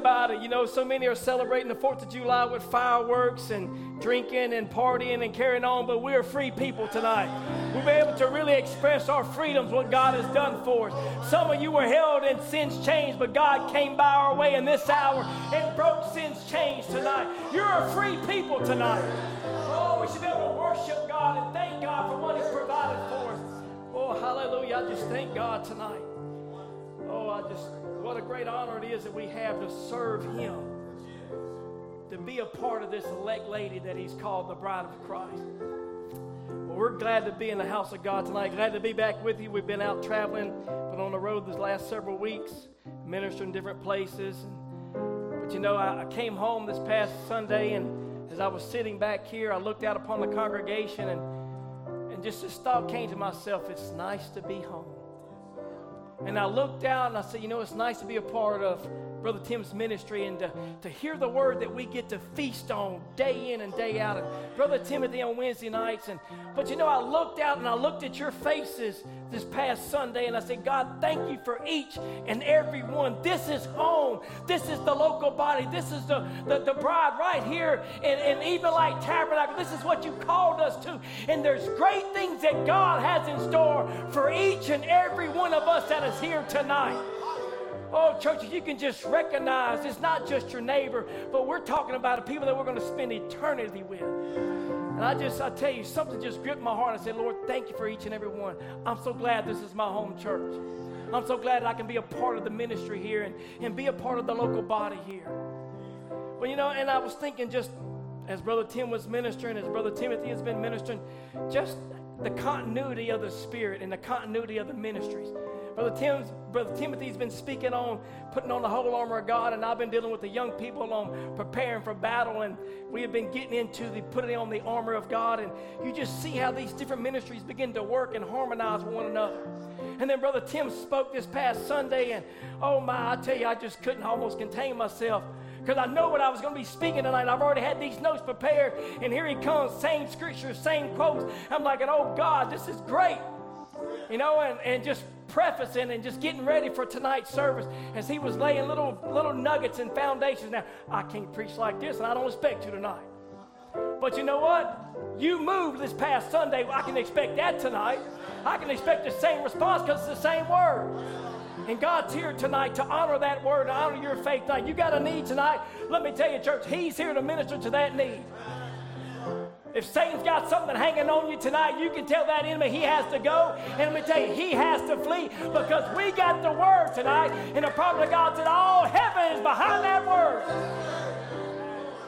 about it. You know, so many are celebrating the 4th of July with fireworks and drinking and partying and carrying on, but we're free people tonight. We'll be able to really express our freedoms, what God has done for us. Some of you were held in sin's chains, but God came by our way in this hour and broke sin's chains tonight. You're a free people tonight. Oh, we should be able to worship God and thank God for what He's provided for us. Oh, hallelujah. I just thank God tonight. Oh, I just what a great honor it is that we have to serve Him, to be a part of this elect lady that He's called the bride of Christ. Well, we're glad to be in the house of God tonight. Glad to be back with you. We've been out traveling, been on the road these last several weeks, ministering different places. But you know, I, I came home this past Sunday, and as I was sitting back here, I looked out upon the congregation, and, and just this thought came to myself it's nice to be home. And I looked out and I said, you know, it's nice to be a part of Brother Tim's ministry and to, to hear the word that we get to feast on day in and day out. And Brother Timothy on Wednesday nights. And but you know, I looked out and I looked at your faces this past Sunday and I said, God, thank you for each and every one. This is home. This is the local body. This is the, the, the bride right here in, in Even Light Tabernacle. This is what you called us to. And there's great things that God has in store for each and every one of us that is here tonight. Oh, church, you can just recognize it's not just your neighbor, but we're talking about the people that we're going to spend eternity with. And I just, I tell you, something just gripped my heart. I said, Lord, thank you for each and every one. I'm so glad this is my home church. I'm so glad I can be a part of the ministry here and, and be a part of the local body here. Well, you know, and I was thinking just as Brother Tim was ministering, as Brother Timothy has been ministering, just the continuity of the Spirit and the continuity of the ministries. Brother, Tim's, Brother Timothy's been speaking on putting on the whole armor of God, and I've been dealing with the young people on preparing for battle, and we have been getting into the putting on the armor of God, and you just see how these different ministries begin to work and harmonize one another. And then Brother Tim spoke this past Sunday, and oh my, I tell you, I just couldn't almost contain myself because I know what I was going to be speaking tonight. I've already had these notes prepared, and here he comes, same scripture, same quotes. I'm like, oh God, this is great. You know, and, and just prefacing and just getting ready for tonight's service as he was laying little little nuggets and foundations. Now, I can't preach like this, and I don't expect you tonight. But you know what? You moved this past Sunday. I can expect that tonight. I can expect the same response because it's the same word. And God's here tonight to honor that word, to honor your faith tonight. You got a need tonight. Let me tell you, church, He's here to minister to that need. If Satan's got something hanging on you tonight, you can tell that enemy he has to go. And let me tell you, he has to flee because we got the word tonight. And the prophet of God said, All heaven is behind that word.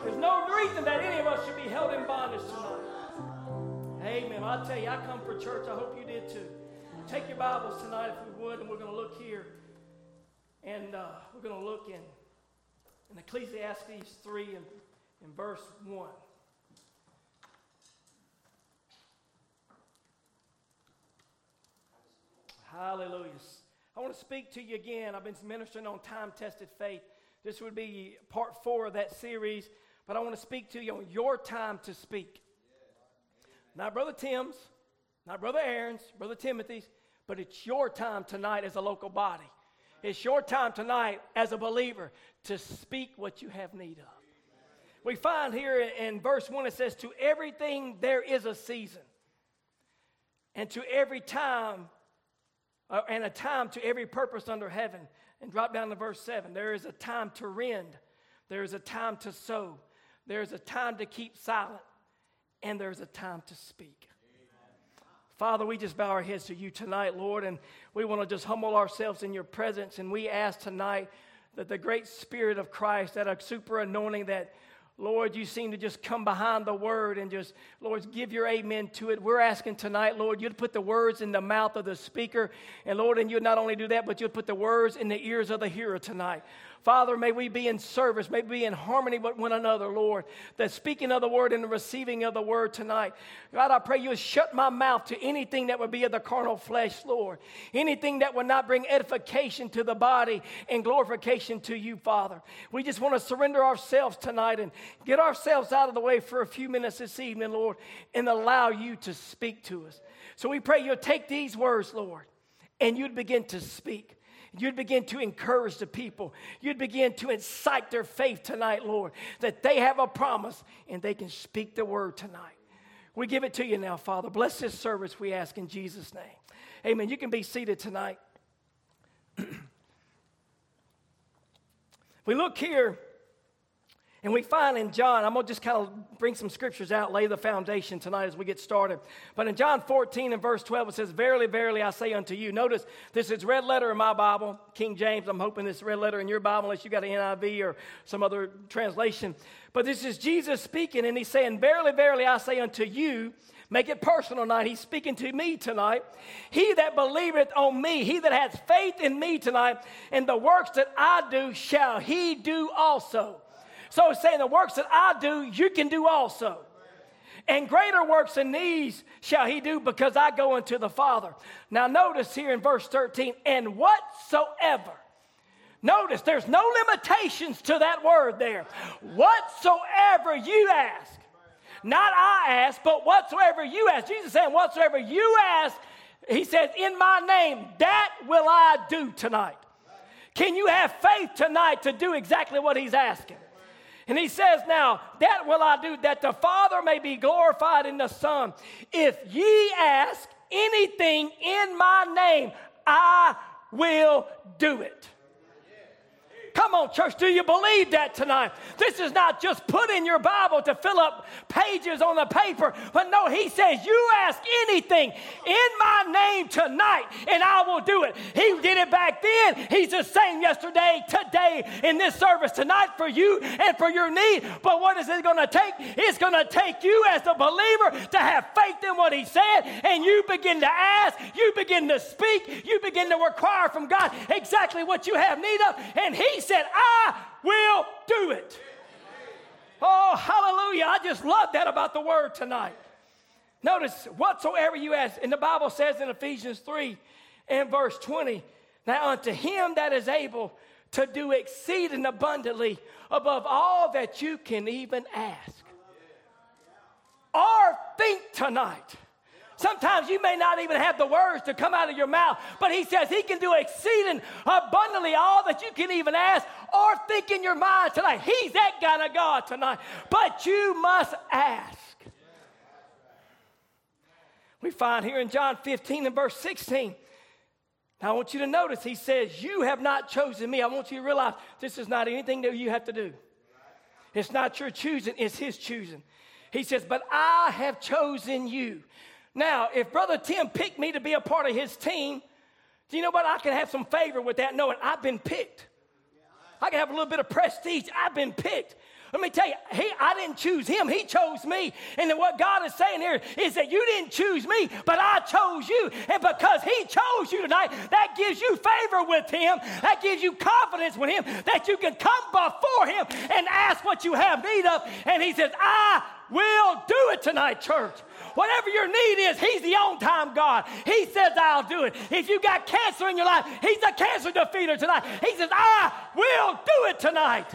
There's no reason that any of us should be held in bondage tonight. Amen. I tell you, I come for church. I hope you did too. Take your Bibles tonight if we would, and we're going to look here. And uh, we're going to look in, in Ecclesiastes 3 and in verse 1. Hallelujah. I want to speak to you again. I've been ministering on time tested faith. This would be part four of that series, but I want to speak to you on your time to speak. Not Brother Tim's, not Brother Aaron's, Brother Timothy's, but it's your time tonight as a local body. It's your time tonight as a believer to speak what you have need of. We find here in verse 1 it says, To everything there is a season, and to every time uh, and a time to every purpose under heaven. And drop down to verse 7. There is a time to rend, there is a time to sow, there is a time to keep silent, and there's a time to speak. Father, we just bow our heads to you tonight, Lord, and we want to just humble ourselves in your presence. And we ask tonight that the great Spirit of Christ, that a super anointing that Lord, you seem to just come behind the word and just, Lord, give your amen to it. We're asking tonight, Lord, you'd put the words in the mouth of the speaker. And Lord, and you'd not only do that, but you'd put the words in the ears of the hearer tonight. Father, may we be in service, may we be in harmony with one another, Lord. The speaking of the word and the receiving of the word tonight. God, I pray you would shut my mouth to anything that would be of the carnal flesh, Lord. Anything that would not bring edification to the body and glorification to you, Father. We just want to surrender ourselves tonight and get ourselves out of the way for a few minutes this evening, Lord, and allow you to speak to us. So we pray you'll take these words, Lord, and you'd begin to speak. You'd begin to encourage the people. You'd begin to incite their faith tonight, Lord, that they have a promise and they can speak the word tonight. We give it to you now, Father. Bless this service, we ask in Jesus' name. Amen. You can be seated tonight. We look here and we find in John, I'm going to just kind of bring some scriptures out, lay the foundation tonight as we get started. But in John 14 and verse 12, it says, Verily, verily, I say unto you. Notice this is red letter in my Bible, King James. I'm hoping this red letter in your Bible, unless you got an NIV or some other translation. But this is Jesus speaking, and he's saying, Verily, verily, I say unto you, Make it personal tonight. He's speaking to me tonight. He that believeth on me, he that has faith in me tonight, and the works that I do shall he do also. So saying the works that I do, you can do also. And greater works than these shall he do because I go unto the Father. Now, notice here in verse 13, and whatsoever. Notice there's no limitations to that word there. Whatsoever you ask. Not I ask, but whatsoever you ask. Jesus saying, whatsoever you ask, he says, in my name, that will I do tonight. Can you have faith tonight to do exactly what he's asking? And he says, Now, that will I do, that the Father may be glorified in the Son. If ye ask anything in my name, I will do it. Come on, church, do you believe that tonight? This is not just put in your Bible to fill up pages on the paper, but no, he says, You ask anything in my name tonight, and I will do it. He did it back then. He's the same yesterday, today, in this service tonight for you and for your need. But what is it going to take? It's going to take you as a believer to have faith in what he said, and you begin to ask, you begin to speak, you begin to require from God exactly what you have need of, and he said, I will do it. Oh, hallelujah. I just love that about the word tonight. Notice, whatsoever you ask, and the Bible says in Ephesians 3 and verse 20, now unto him that is able to do exceeding abundantly above all that you can even ask or think tonight. Sometimes you may not even have the words to come out of your mouth, but he says he can do exceeding abundantly all that you can even ask or think in your mind tonight. He's that kind of God tonight. But you must ask. We find here in John 15 and verse 16. Now I want you to notice he says, You have not chosen me. I want you to realize this is not anything that you have to do. It's not your choosing, it's his choosing. He says, But I have chosen you. Now, if Brother Tim picked me to be a part of his team, do you know what? I can have some favor with that knowing I've been picked. I can have a little bit of prestige. I've been picked. Let me tell you, he, I didn't choose him. He chose me. And what God is saying here is that you didn't choose me, but I chose you. And because he chose you tonight, that gives you favor with him. That gives you confidence with him that you can come before him and ask what you have need of. And he says, I will do it tonight, church. Whatever your need is, He's the on time God. He says, I'll do it. If you got cancer in your life, He's the cancer defeater tonight. He says, I will do it tonight.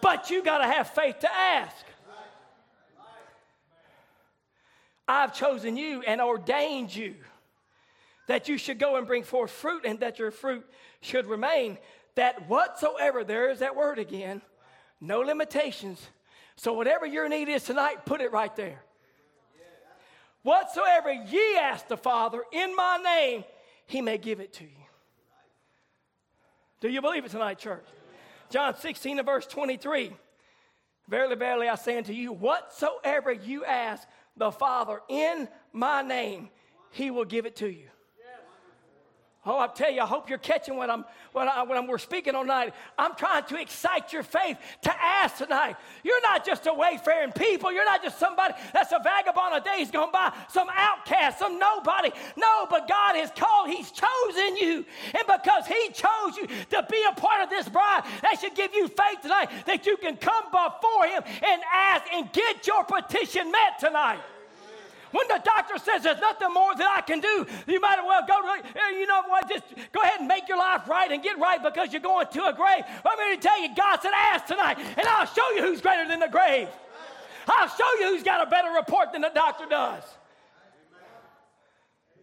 But you got to have faith to ask. I've chosen you and ordained you that you should go and bring forth fruit and that your fruit should remain. That whatsoever, there is that word again, no limitations. So, whatever your need is tonight, put it right there. Whatsoever ye ask the Father in my name, he may give it to you. Do you believe it tonight, church? John 16 and verse 23. Verily, verily, I say unto you, whatsoever you ask the Father in my name, he will give it to you. Oh, I tell you, I hope you're catching what I'm what, I, what I'm, we're speaking on tonight. I'm trying to excite your faith to ask tonight. You're not just a wayfaring people. You're not just somebody that's a vagabond of days gone by, some outcast, some nobody. No, but God has called. He's chosen you, and because He chose you to be a part of this bride, that should give you faith tonight that you can come before Him and ask and get your petition met tonight. When the doctor says there's nothing more that I can do, you might as well go to, eh, you know what, just go ahead and make your life right and get right because you're going to a grave. I'm here to tell you, God said, ask tonight, and I'll show you who's greater than the grave. I'll show you who's got a better report than the doctor does.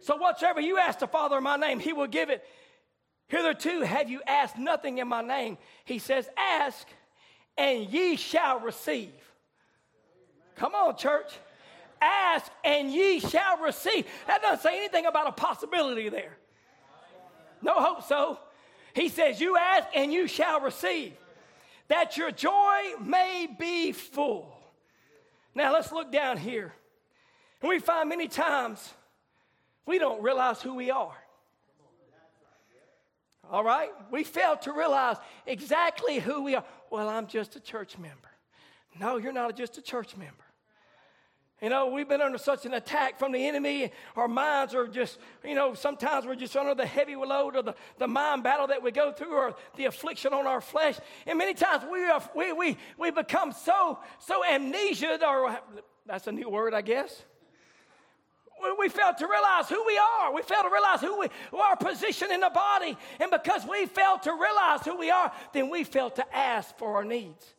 So, whatsoever you ask the Father in my name, He will give it. Hitherto have you asked nothing in my name. He says, Ask and ye shall receive. Come on, church. Ask and ye shall receive. That doesn't say anything about a possibility there. No hope so. He says, You ask and you shall receive, that your joy may be full. Now let's look down here. And we find many times we don't realize who we are. All right? We fail to realize exactly who we are. Well, I'm just a church member. No, you're not just a church member. You know, we've been under such an attack from the enemy. Our minds are just, you know, sometimes we're just under the heavy load of the, the mind battle that we go through or the affliction on our flesh. And many times we, are, we, we, we become so, so amnesia, or that's a new word, I guess. We, fail to realize who we are. We fail to realize who we, our position in the body. And because we fail to realize who we are, then we fail to ask for our needs.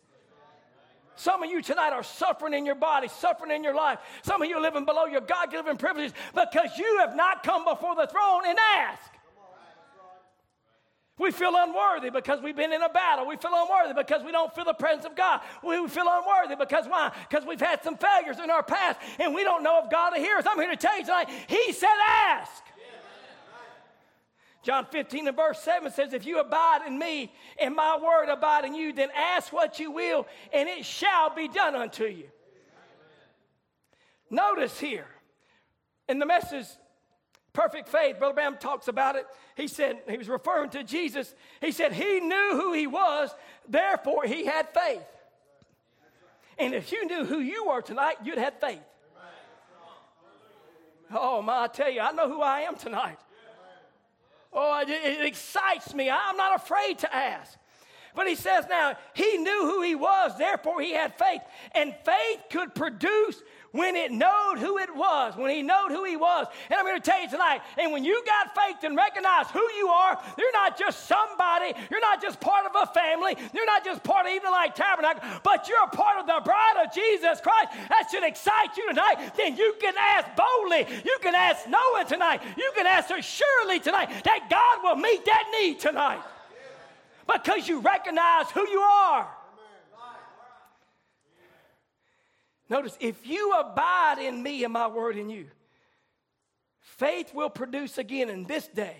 Some of you tonight are suffering in your body, suffering in your life. Some of you are living below your God given privileges because you have not come before the throne and asked. We feel unworthy because we've been in a battle. We feel unworthy because we don't feel the presence of God. We feel unworthy because why? Because we've had some failures in our past and we don't know if God will hear us. I'm here to tell you tonight, He said, ask. John 15 and verse 7 says, If you abide in me and my word abide in you, then ask what you will, and it shall be done unto you. Notice here, in the message, Perfect Faith, Brother Branham talks about it. He said, he was referring to Jesus. He said, He knew who he was, therefore he had faith. And if you knew who you are tonight, you'd have faith. Oh, my, I tell you, I know who I am tonight. Oh, it, it excites me. I'm not afraid to ask. But he says now, he knew who he was, therefore he had faith. And faith could produce when it knowed who it was, when he knowed who he was. And I'm going to tell you tonight, and when you got faith and recognize who you are, you're not just somebody, you're not just part of a family, you're not just part of even like Tabernacle, but you're a part of the bride of Jesus Christ. That should excite you tonight. Then you can ask boldly, you can ask Noah tonight, you can ask her surely tonight that God will meet that need tonight. Because you recognize who you are. Notice, if you abide in me and my word in you, faith will produce again in this day.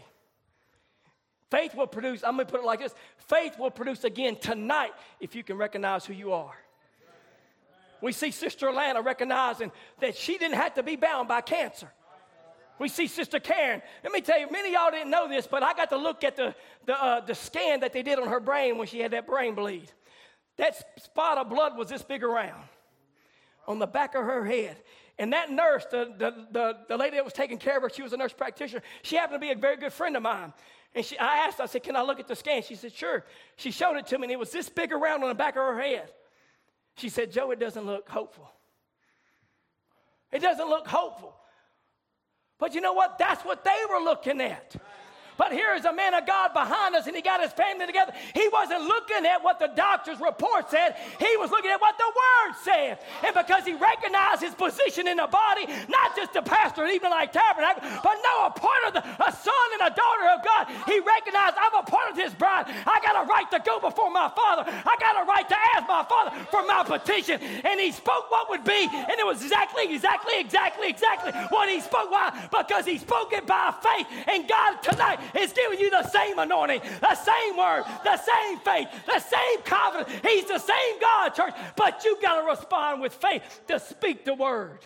Faith will produce, I'm to put it like this faith will produce again tonight if you can recognize who you are. We see Sister Alana recognizing that she didn't have to be bound by cancer. We see Sister Karen. Let me tell you, many y'all didn't know this, but I got to look at the, the, uh, the scan that they did on her brain when she had that brain bleed. That spot of blood was this big around on the back of her head. And that nurse, the, the, the, the, lady that was taking care of her, she was a nurse practitioner. She happened to be a very good friend of mine. And she, I asked, I said, Can I look at the scan? She said, Sure. She showed it to me, and it was this big around on the back of her head. She said, Joe, it doesn't look hopeful. It doesn't look hopeful. But you know what? That's what they were looking at. But here is a man of God behind us, and he got his family together. He wasn't looking at what the doctor's report said, he was looking at what the word said. And because he recognized his position in the body, not just the pastor, even like Tabernacle, but no, a part of the a son and a daughter of God, he recognized I'm a part of his bride. I got a right to go before my father. I got a right to ask my father for my petition. And he spoke what would be, and it was exactly, exactly, exactly, exactly what he spoke. Why? Because he spoke it by faith. And God tonight is giving you the same anointing, the same word, the same faith, the same confidence. He's the same God, church, but you've got to respond with faith to speak the word.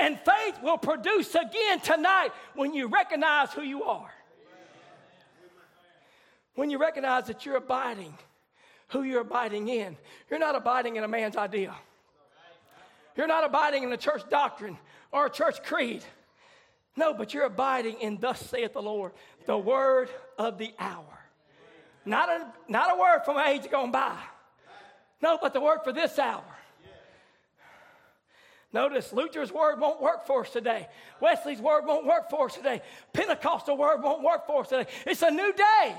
And faith will produce again tonight when you recognize who you are. When you recognize that you're abiding, who you're abiding in. You're not abiding in a man's idea. You're not abiding in a church doctrine or a church creed. No, but you're abiding in thus saith the Lord, the word of the hour. Not a, not a word from age gone by. No, but the word for this hour. Notice Luther's word won't work for us today. Wesley's word won't work for us today. Pentecostal word won't work for us today. It's a new day.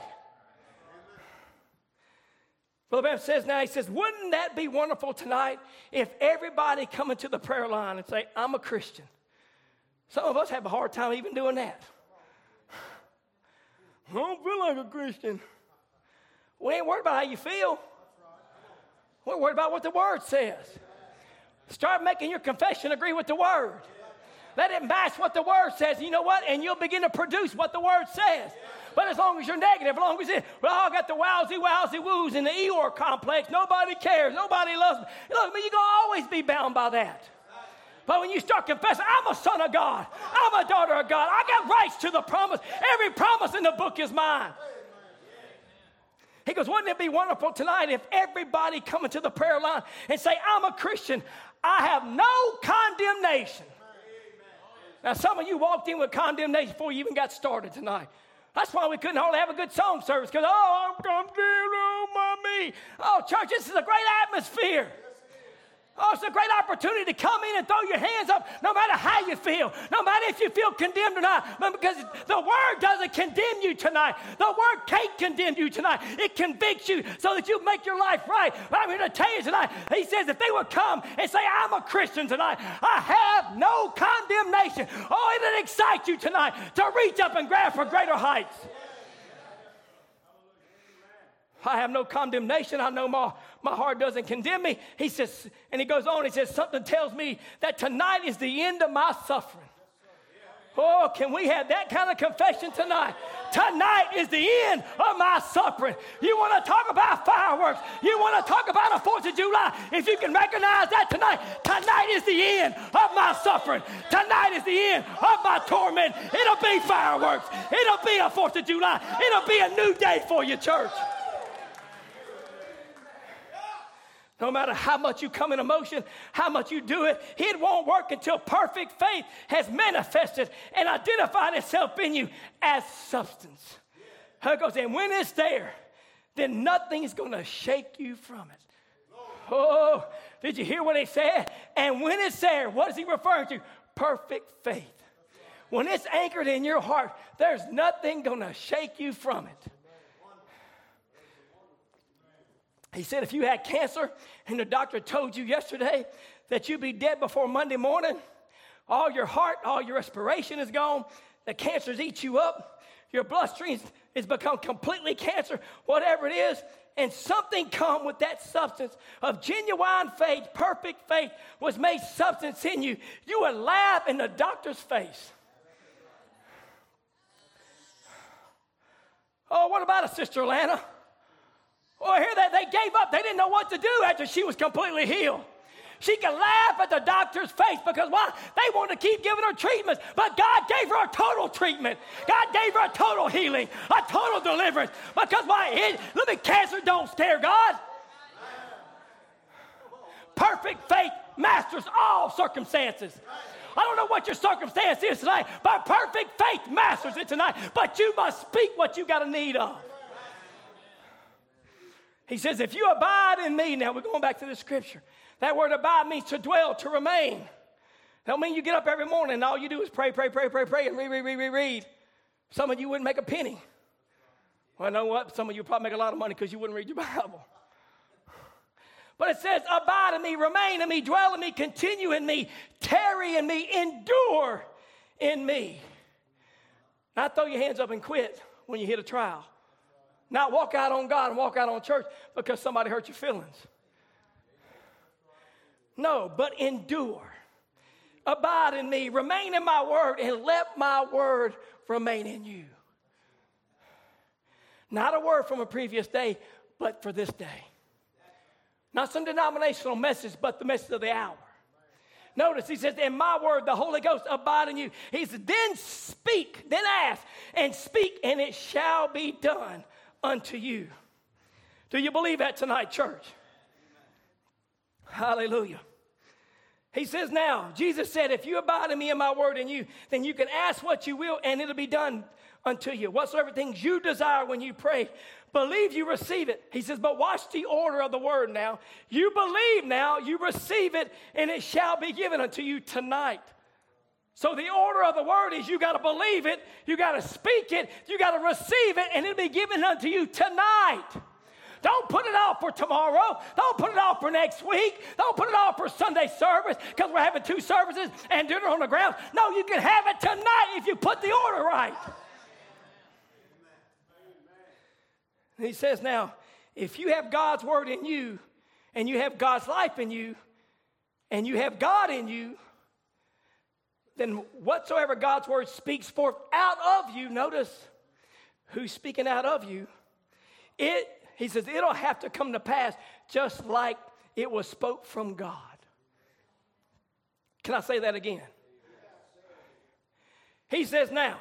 Brother Branham says now, he says, wouldn't that be wonderful tonight if everybody come into the prayer line and say, I'm a Christian. Some of us have a hard time even doing that. I don't feel like a Christian. We ain't worried about how you feel. We're worried about what the Word says. Start making your confession agree with the Word. Let it match what the Word says. You know what? And you'll begin to produce what the Word says. But as long as you're negative, as long as it, well, I got the wowsy, wowsy woos in the Eeyore complex, nobody cares, nobody loves me. Look, you're going to always be bound by that. But when you start confessing, I'm a son of God, I'm a daughter of God, I got rights to the promise. Every promise in the book is mine. He goes, Wouldn't it be wonderful tonight if everybody coming to the prayer line and say, I'm a Christian, I have no condemnation. Now, some of you walked in with condemnation before you even got started tonight. That's why we couldn't hardly have a good song service because, oh, I'm condemned, oh, my me. Oh, church, this is a great atmosphere. Oh, it's a great opportunity to come in and throw your hands up no matter how you feel, no matter if you feel condemned or not, because the Word doesn't condemn you tonight. The Word can't condemn you tonight. It convicts you so that you make your life right. But I'm here to tell you tonight, He says if they would come and say, I'm a Christian tonight, I have no condemnation. Oh, it'll excite you tonight to reach up and grab for greater heights. I have no condemnation. I know my, my heart doesn't condemn me. He says, and he goes on, he says, something tells me that tonight is the end of my suffering. Oh, can we have that kind of confession tonight? Tonight is the end of my suffering. You want to talk about fireworks? You want to talk about a 4th of July? If you can recognize that tonight, tonight is the end of my suffering. Tonight is the end of my torment. It'll be fireworks. It'll be a 4th of July. It'll be a new day for you, church. No matter how much you come in emotion, how much you do it, it won't work until perfect faith has manifested and identified itself in you as substance. It goes, and when it's there, then nothing is going to shake you from it. Oh, did you hear what he said? And when it's there, what is he referring to? Perfect faith. When it's anchored in your heart, there's nothing going to shake you from it. He said, if you had cancer and the doctor told you yesterday that you'd be dead before Monday morning, all your heart, all your respiration is gone, the cancer's eat you up, your bloodstream has become completely cancer, whatever it is, and something come with that substance of genuine faith, perfect faith was made substance in you, you would laugh in the doctor's face. Oh, what about a Sister Lana? Oh, well, here they, they gave up. They didn't know what to do after she was completely healed. She could laugh at the doctor's face because why? They wanted to keep giving her treatments, but God gave her a total treatment. God gave her a total healing, a total deliverance. Because why? It, look at cancer don't scare God. Perfect faith masters all circumstances. I don't know what your circumstance is tonight, but perfect faith masters it tonight. But you must speak what you got a need of. He says, If you abide in me, now we're going back to the scripture. That word abide means to dwell, to remain. Don't mean you get up every morning and all you do is pray, pray, pray, pray, pray, and read, read, read, read, read. Some of you wouldn't make a penny. Well, I know what? Some of you probably make a lot of money because you wouldn't read your Bible. But it says, Abide in me, remain in me, dwell in me, continue in me, tarry in me, endure in me. Not throw your hands up and quit when you hit a trial. Not walk out on God and walk out on church because somebody hurt your feelings. No, but endure. Abide in me, remain in my word, and let my word remain in you. Not a word from a previous day, but for this day. Not some denominational message, but the message of the hour. Notice he says, In my word, the Holy Ghost abide in you. He says, Then speak, then ask, and speak, and it shall be done unto you. Do you believe that tonight, church? Hallelujah. He says, Now, Jesus said, If you abide in me and my word in you, then you can ask what you will and it'll be done unto you. Whatsoever things you desire when you pray, believe you receive it. He says, But watch the order of the word now. You believe now, you receive it, and it shall be given unto you tonight. So the order of the word is you got to believe it, you got to speak it, you got to receive it, and it'll be given unto you tonight. Don't put it off for tomorrow. Don't put it off for next week. Don't put it off for Sunday service because we're having two services and dinner on the ground. No, you can have it tonight if you put the order right. He says, Now, if you have God's word in you, and you have God's life in you, and you have God in you, then whatsoever God's word speaks forth out of you, notice who's speaking out of you, it, he says, it'll have to come to pass just like it was spoke from God. Can I say that again? He says, now,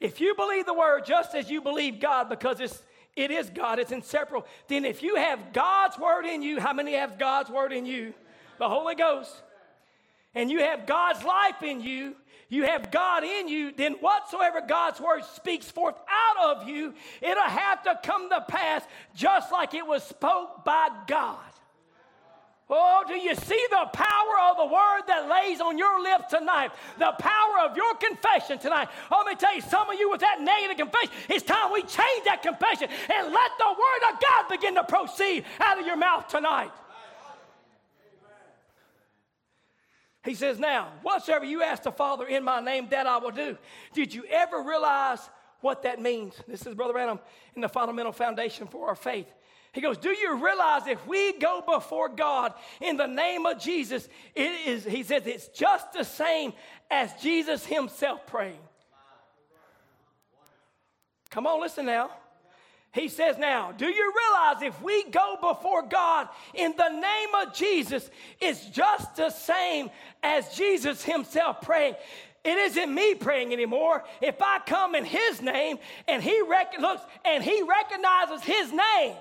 if you believe the word just as you believe God, because it's it is God, it's inseparable. Then if you have God's word in you, how many have God's word in you? The Holy Ghost. And you have God's life in you, you have God in you, then whatsoever God's word speaks forth out of you, it'll have to come to pass just like it was spoke by God. Oh, do you see the power of the word that lays on your lips tonight? The power of your confession tonight. Oh, let me tell you, some of you with that negative confession, it's time we change that confession and let the word of God begin to proceed out of your mouth tonight. He says, Now, whatsoever you ask the Father in my name, that I will do. Did you ever realize what that means? This is Brother Branham in the fundamental foundation for our faith. He goes, Do you realize if we go before God in the name of Jesus, it is, he says, it's just the same as Jesus himself praying. Come on, listen now. He says, Now, do you realize if we go before God in the name of Jesus, it's just the same as Jesus himself praying? It isn't me praying anymore. If I come in his name and he rec- looks and he recognizes his name,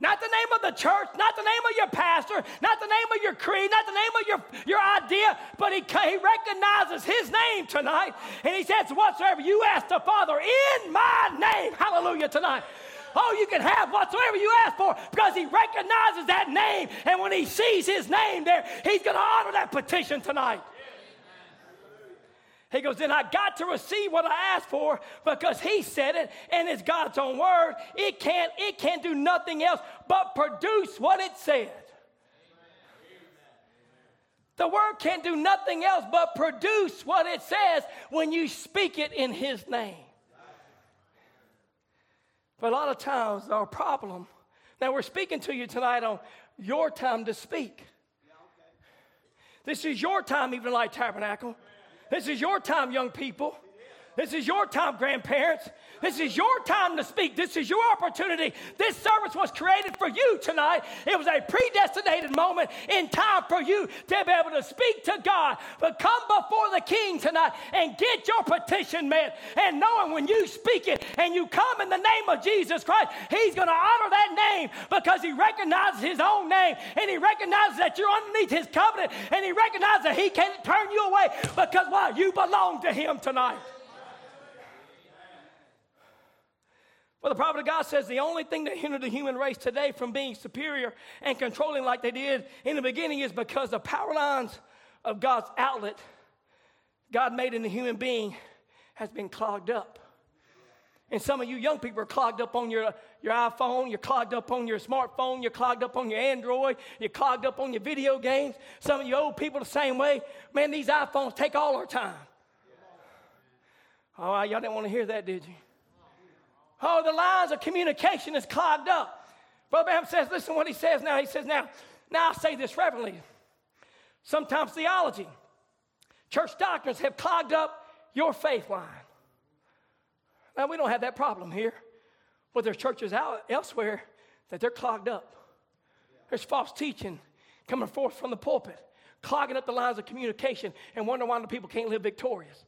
not the name of the church, not the name of your pastor, not the name of your creed, not the name of your, your idea, but he, he recognizes his name tonight. And he says, Whatsoever you ask the Father in my name, hallelujah, tonight. Oh, you can have whatsoever you ask for because he recognizes that name. And when he sees his name there, he's going to honor that petition tonight. He goes, then I got to receive what I asked for because he said it and it's God's own word. It can't, it can't do nothing else but produce what it said. The word can't do nothing else but produce what it says when you speak it in his name. But a lot of times, our problem, now we're speaking to you tonight on your time to speak. This is your time, even like Tabernacle. This is your time, young people. This is your time, grandparents. This is your time to speak. This is your opportunity. This service was created for you tonight. It was a predestinated moment in time for you to be able to speak to God. But come before the King tonight and get your petition met. And knowing when you speak it and you come in the name of Jesus Christ, He's going to honor that name because He recognizes His own name and He recognizes that you're underneath His covenant and He recognizes that He can't turn you away because why? You belong to Him tonight. Well, the prophet of God says the only thing that hindered the human race today from being superior and controlling like they did in the beginning is because the power lines of God's outlet, God made in the human being, has been clogged up. And some of you young people are clogged up on your, your iPhone, you're clogged up on your smartphone, you're clogged up on your Android, you're clogged up on your video games. Some of you old people the same way. Man, these iPhones take all our time. Oh, y'all didn't want to hear that, did you? Oh, the lines of communication is clogged up. Brother Branham says, listen what he says now. He says, now, now I say this reverently. Sometimes theology, church doctrines have clogged up your faith line. Now, we don't have that problem here, but there's churches out elsewhere that they're clogged up. There's false teaching coming forth from the pulpit, clogging up the lines of communication, and wondering why the people can't live victorious.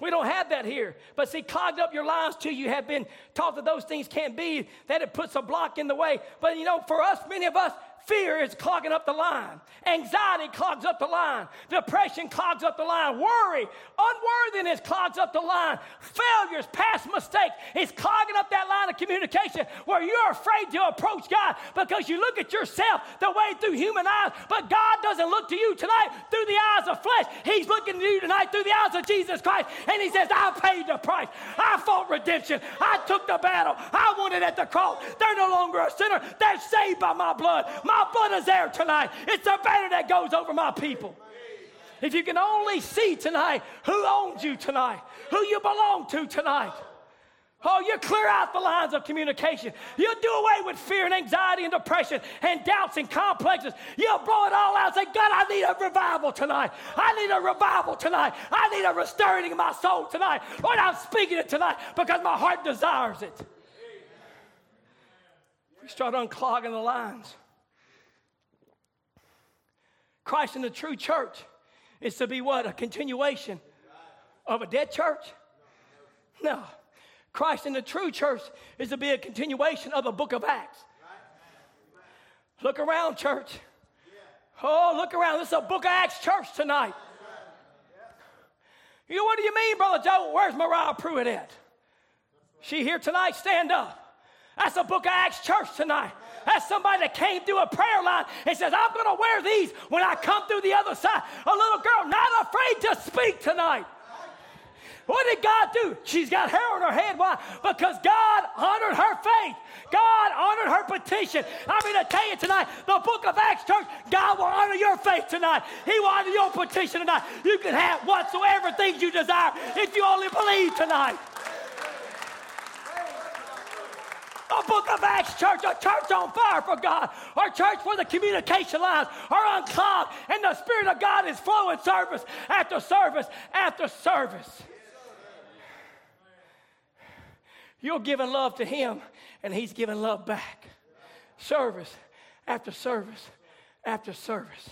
We don't have that here. But see, clogged up your lives till you have been taught that those things can't be, that it puts a block in the way. But you know, for us, many of us, Fear is clogging up the line. Anxiety clogs up the line. Depression clogs up the line. Worry, unworthiness clogs up the line. Failures, past mistakes is clogging up that line of communication where you're afraid to approach God because you look at yourself the way through human eyes, but God doesn't look to you tonight through the eyes of flesh. He's looking to you tonight through the eyes of Jesus Christ. And He says, I paid the price. I fought redemption. I took the battle. I won it at the cross. They're no longer a sinner. They're saved by my blood. My my blood is there tonight. It's the banner that goes over my people. If you can only see tonight who owns you tonight, who you belong to tonight. Oh, you clear out the lines of communication. You'll do away with fear and anxiety and depression and doubts and complexes. You'll blow it all out. Say, God, I need a revival tonight. I need a revival tonight. I need a restoring of my soul tonight. Lord, I'm speaking it tonight because my heart desires it. We start unclogging the lines. Christ in the true church is to be what? A continuation of a dead church? No. Christ in the true church is to be a continuation of the book of Acts. Look around, church. Oh, look around. This is a book of Acts church tonight. You know, what do you mean, Brother Joe? Where's Mariah Pruitt at? She here tonight? Stand up. That's a book of Acts church tonight. That's somebody that came through a prayer line and says, I'm going to wear these when I come through the other side. A little girl not afraid to speak tonight. What did God do? She's got hair on her head. Why? Because God honored her faith. God honored her petition. I'm going to tell you tonight, the book of Acts Church, God will honor your faith tonight. He will honor your petition tonight. You can have whatsoever things you desire if you only believe tonight. A book of Acts church, a church on fire for God, our church where the communication lines are unclogged and the Spirit of God is flowing service after service after service. You're giving love to him, and he's giving love back. Service after service after service.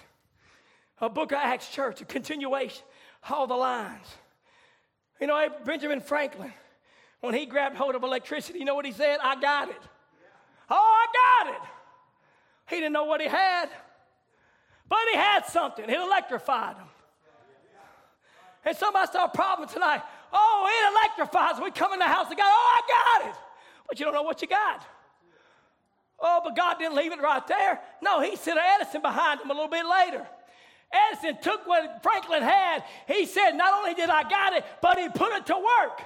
A book of Acts church, a continuation, all the lines. You know, Benjamin Franklin, when he grabbed hold of electricity, you know what he said? I got it. Oh, I got it. He didn't know what he had, but he had something. It electrified him. And somebody saw a problem tonight. Oh, it electrifies. We come in the house of God. Oh, I got it. But you don't know what you got. Oh, but God didn't leave it right there. No, he sent Edison behind him a little bit later. Edison took what Franklin had. He said, Not only did I got it, but he put it to work.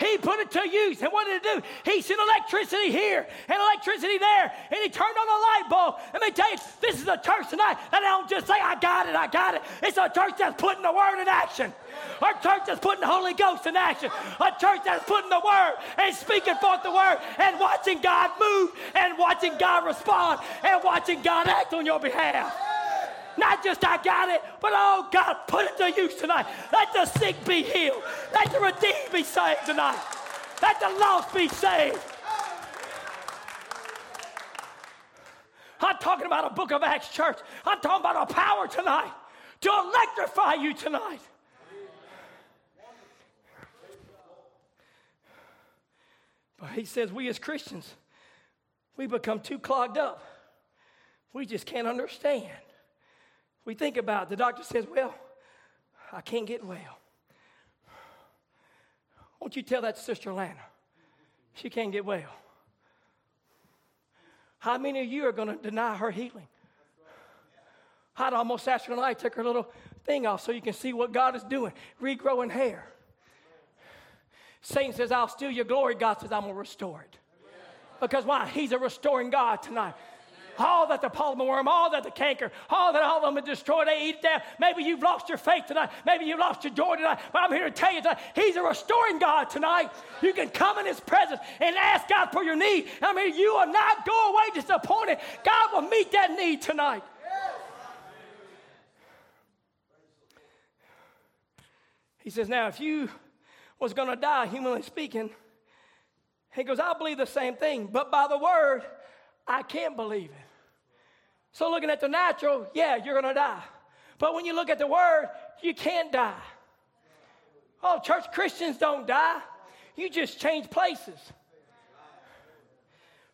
He put it to use. And what did it do? He sent electricity here and electricity there. And he turned on the light bulb. Let me tell you, this is a church tonight that don't just say, I got it, I got it. It's a church that's putting the word in action. A church that's putting the Holy Ghost in action. A church that's putting the word and speaking forth the word and watching God move and watching God respond and watching God act on your behalf. Not just I got it, but oh God, put it to use tonight. Let the sick be healed. Let the redeemed be saved tonight. Let the lost be saved. I'm talking about a book of Acts church. I'm talking about a power tonight to electrify you tonight. But he says, we as Christians, we become too clogged up. We just can't understand. We think about it. the doctor says, Well, I can't get well. Won't you tell that Sister Lana? She can't get well. How many of you are going to deny her healing? I'd almost ask her tonight, take her little thing off so you can see what God is doing, regrowing hair. Satan says, I'll steal your glory. God says, I'm going to restore it. Because why? He's a restoring God tonight all that the palmer worm, all that the canker, all that all of them are destroyed, they eat it down. Maybe you've lost your faith tonight. Maybe you've lost your joy tonight. But I'm here to tell you tonight, He's a restoring God tonight. You can come in His presence and ask God for your need. I mean, you will not go away disappointed. God will meet that need tonight. He says, Now, if you was going to die, humanly speaking, he goes, I believe the same thing, but by the word, I can't believe it. So, looking at the natural, yeah, you're going to die. But when you look at the word, you can't die. Oh, church Christians don't die, you just change places.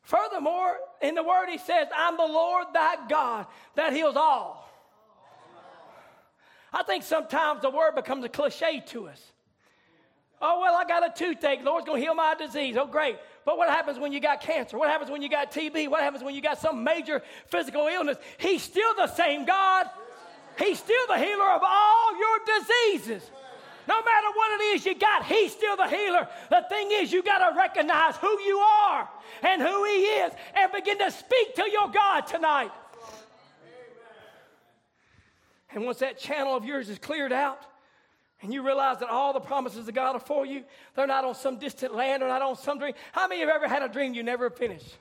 Furthermore, in the word, he says, I'm the Lord thy God that heals all. I think sometimes the word becomes a cliche to us. Oh, well, I got a toothache. The Lord's going to heal my disease. Oh, great. But what happens when you got cancer? What happens when you got TB? What happens when you got some major physical illness? He's still the same God. He's still the healer of all your diseases. No matter what it is you got, He's still the healer. The thing is, you got to recognize who you are and who He is and begin to speak to your God tonight. And once that channel of yours is cleared out, and you realize that all the promises of God are for you, they're not on some distant land or not on some dream. How many have ever had a dream you never finished?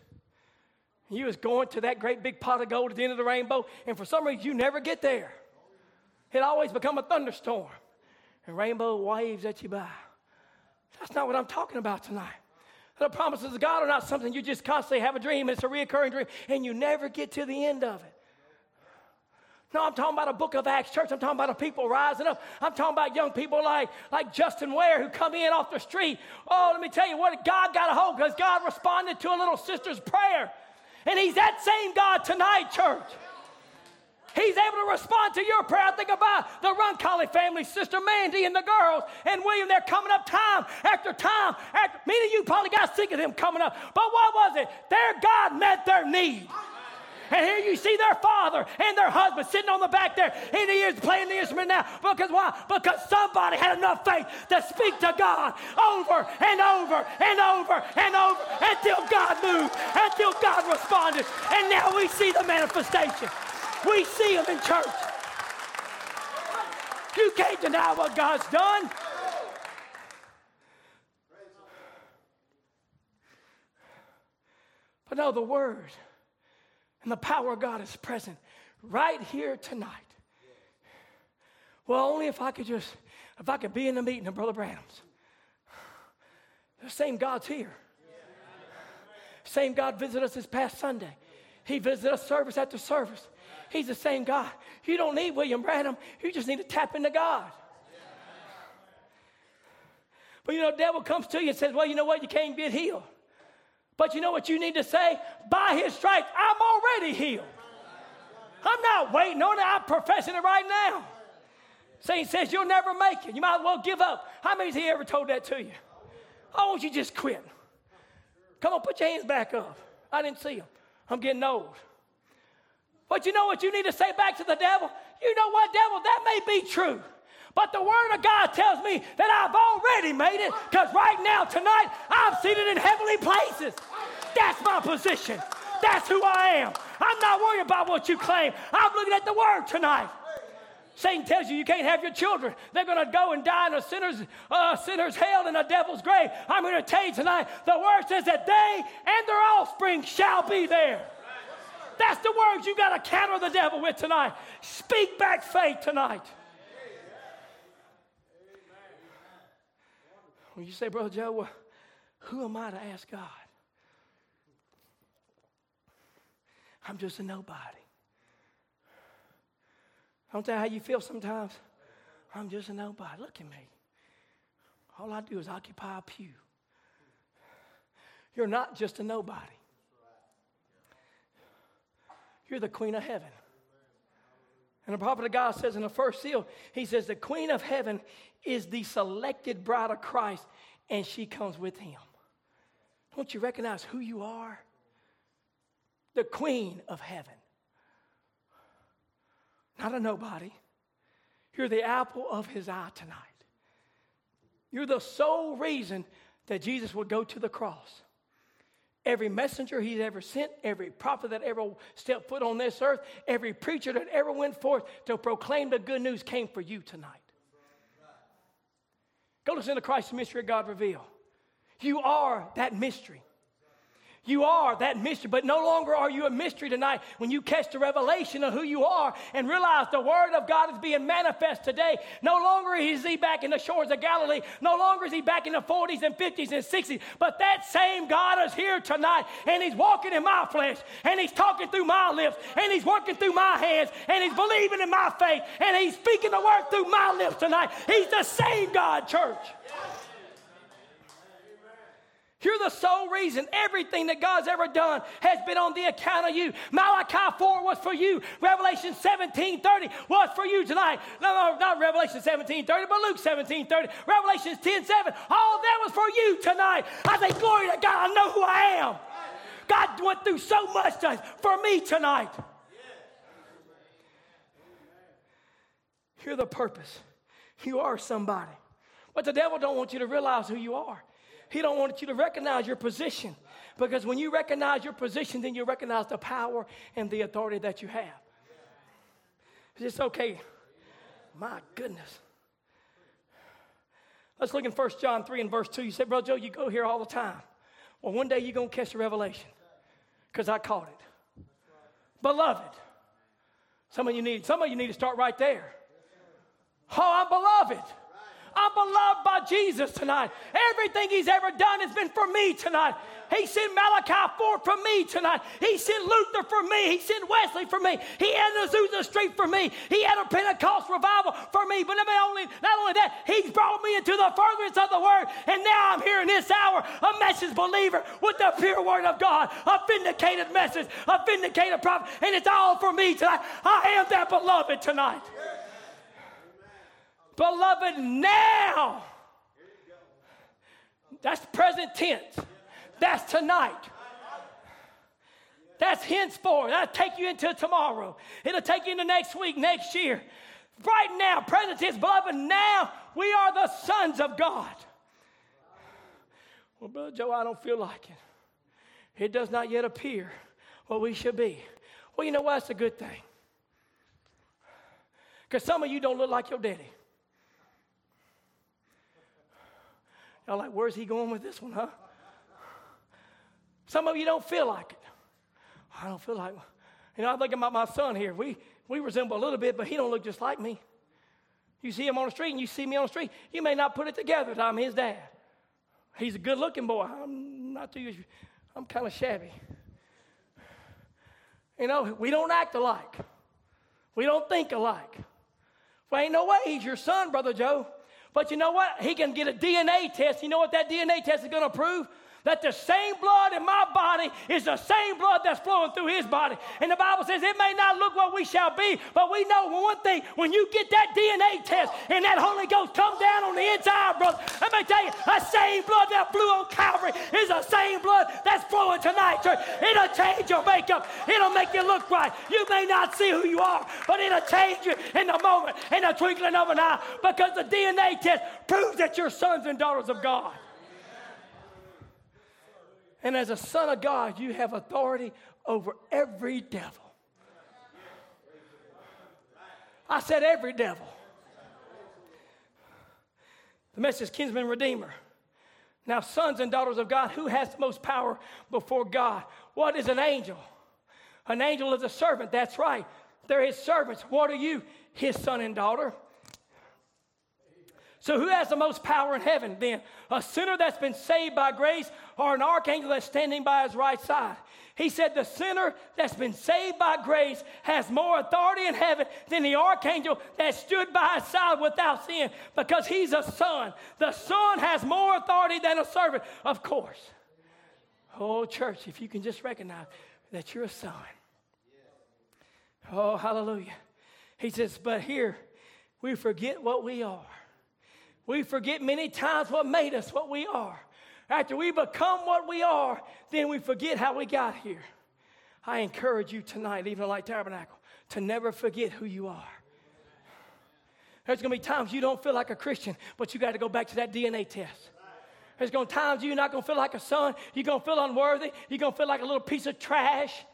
You was going to that great big pot of gold at the end of the rainbow, and for some reason you never get there. It always become a thunderstorm, and rainbow waves at you by. That's not what I'm talking about tonight. The promises of God are not something you just constantly have a dream, it's a reoccurring dream, and you never get to the end of it. No, I'm talking about a book of Acts church. I'm talking about a people rising up. I'm talking about young people like, like Justin Ware who come in off the street. Oh, let me tell you what, God got a hold because God responded to a little sister's prayer. And He's that same God tonight, church. He's able to respond to your prayer. I think about the Roncalli family, Sister Mandy and the girls, and William. They're coming up time after time. After, many of you probably got sick of them coming up. But what was it? Their God met their need. And here you see their father and their husband sitting on the back there. And he is playing the instrument now. Because why? Because somebody had enough faith to speak to God over and over and over and over until God moved, until God responded. And now we see the manifestation. We see them in church. You can't deny what God's done. But no, the word and the power of God is present right here tonight. Well, only if I could just, if I could be in the meeting of Brother Branham's. The same God's here. Same God visited us this past Sunday. He visited us service after service. He's the same God. You don't need William Branham. You just need to tap into God. But you know, devil comes to you and says, well, you know what? You can't get healed. But you know what you need to say? By his stripes, I'm already healed. I'm not waiting on it, I'm professing it right now. Satan says you'll never make it. You might as well give up. How many has he ever told that to you? Oh, won't you just quit? Come on, put your hands back up. I didn't see them. I'm getting old. But you know what you need to say back to the devil? You know what, devil? That may be true. But the Word of God tells me that I've already made it because right now, tonight, I'm seated in heavenly places. That's my position. That's who I am. I'm not worried about what you claim. I'm looking at the Word tonight. Satan tells you you can't have your children. They're going to go and die in a sinner's, uh, sinner's hell in a devil's grave. I'm going to tell you tonight the word says that they and their offspring shall be there. That's the words you got to counter the devil with tonight. Speak back faith tonight. You say, Brother Joe, well, who am I to ask God? I'm just a nobody. Don't tell how you feel sometimes. I'm just a nobody. Look at me. All I do is occupy a pew. You're not just a nobody. You're the queen of heaven. And the prophet of God says in the first seal, he says, The queen of heaven is the selected bride of Christ, and she comes with him. Don't you recognize who you are? The queen of heaven. Not a nobody. You're the apple of his eye tonight. You're the sole reason that Jesus would go to the cross. Every messenger he's ever sent, every prophet that ever stepped foot on this earth, every preacher that ever went forth to proclaim the good news came for you tonight. Go listen to Christ's mystery of God revealed. You are that mystery. You are that mystery, but no longer are you a mystery tonight when you catch the revelation of who you are and realize the Word of God is being manifest today. No longer is He back in the shores of Galilee. No longer is He back in the 40s and 50s and 60s. But that same God is here tonight and He's walking in my flesh and He's talking through my lips and He's working through my hands and He's believing in my faith and He's speaking the Word through my lips tonight. He's the same God, church. You're the sole reason everything that God's ever done has been on the account of you. Malachi 4 was for you. Revelation 17 30 was for you tonight. No, no, not Revelation 17 30, but Luke 17 30. Revelation 10 7. All that was for you tonight. I say, Glory to God, I know who I am. God went through so much to, for me tonight. You're the purpose. You are somebody. But the devil don't want you to realize who you are. He don't want you to recognize your position. Because when you recognize your position, then you recognize the power and the authority that you have. It's okay. My goodness. Let's look in 1 John 3 and verse 2. You said, Brother Joe, you go here all the time. Well, one day you're going to catch the revelation because I caught it. Beloved. Some of you need, some of you need to start right there. Oh, I'm beloved. I'm beloved by Jesus tonight. Everything he's ever done has been for me tonight. He sent Malachi 4 for me tonight. He sent Luther for me. He sent Wesley for me. He had Azusa Street for me. He had a Pentecost revival for me. But not only, not only that, He's brought me into the furtherance of the Word. And now I'm here in this hour, a message believer with the pure Word of God, a vindicated message, a vindicated prophet. And it's all for me tonight. I am that beloved tonight. Beloved, now. That's present tense. That's tonight. That's henceforth. That'll take you into tomorrow. It'll take you into next week, next year. Right now, present tense, beloved, now we are the sons of God. Well, Brother Joe, I don't feel like it. It does not yet appear what we should be. Well, you know what? That's a good thing. Because some of you don't look like your daddy. Y'all like, where's he going with this one, huh? Some of you don't feel like it. I don't feel like, you know, I'm thinking about my son here. We, we resemble a little bit, but he don't look just like me. You see him on the street and you see me on the street, you may not put it together that I'm his dad. He's a good looking boy. I'm not too, I'm kind of shabby. You know, we don't act alike. We don't think alike. Well, ain't no way he's your son, Brother Joe. But you know what? He can get a DNA test. You know what that DNA test is going to prove? That the same blood in my body is the same blood that's flowing through his body. And the Bible says it may not look what we shall be, but we know one thing when you get that DNA test and that Holy Ghost come down on the inside, brother, let me tell you, the same blood that flew on Calvary is the same blood that's flowing tonight, church. It'll change your makeup, it'll make you look right. You may not see who you are, but it'll change you in the moment, in the twinkling of an eye, because the DNA test proves that you're sons and daughters of God. And as a son of God, you have authority over every devil. I said every devil. The message kinsman redeemer. Now, sons and daughters of God, who has the most power before God? What is an angel? An angel is a servant, that's right. They're his servants. What are you? His son and daughter. So, who has the most power in heaven then? A sinner that's been saved by grace or an archangel that's standing by his right side? He said, The sinner that's been saved by grace has more authority in heaven than the archangel that stood by his side without sin because he's a son. The son has more authority than a servant, of course. Oh, church, if you can just recognize that you're a son. Oh, hallelujah. He says, But here we forget what we are. We forget many times what made us what we are. After we become what we are, then we forget how we got here. I encourage you tonight, Evening Light Tabernacle, to never forget who you are. There's going to be times you don't feel like a Christian, but you got to go back to that DNA test. There's going to be times you're not going to feel like a son. You're going to feel unworthy. You're going to feel like a little piece of trash.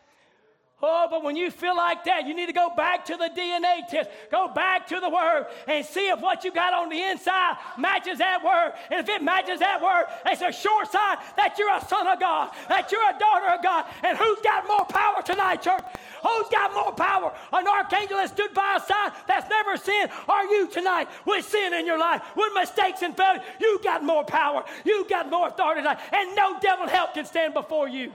Oh, but when you feel like that, you need to go back to the DNA test. Go back to the Word and see if what you got on the inside matches that Word. And if it matches that Word, it's a sure sign that you're a son of God, that you're a daughter of God. And who's got more power tonight, church? Who's got more power? An archangel that stood by a side that's never sinned, Are you tonight with sin in your life, with mistakes and failure? You got more power. You got more authority tonight. And no devil help can stand before you.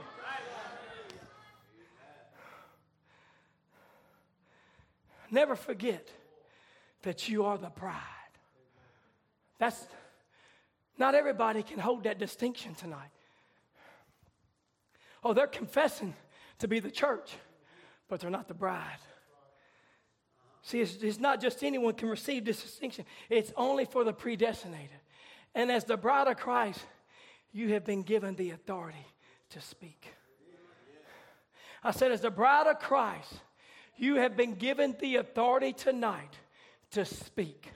Never forget that you are the bride. That's not everybody can hold that distinction tonight. Oh, they're confessing to be the church, but they're not the bride. See, it's, it's not just anyone can receive this distinction, it's only for the predestinated. And as the bride of Christ, you have been given the authority to speak. I said, as the bride of Christ, you have been given the authority tonight to speak.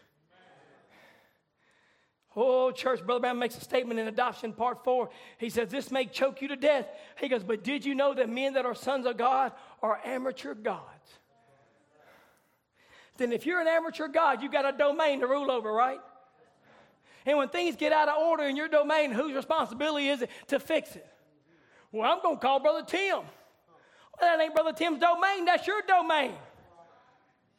Oh, church, Brother Branham makes a statement in adoption part four. He says, This may choke you to death. He goes, But did you know that men that are sons of God are amateur gods? Then, if you're an amateur God, you've got a domain to rule over, right? And when things get out of order in your domain, whose responsibility is it to fix it? Well, I'm going to call Brother Tim. That ain't Brother Tim's domain, that's your domain.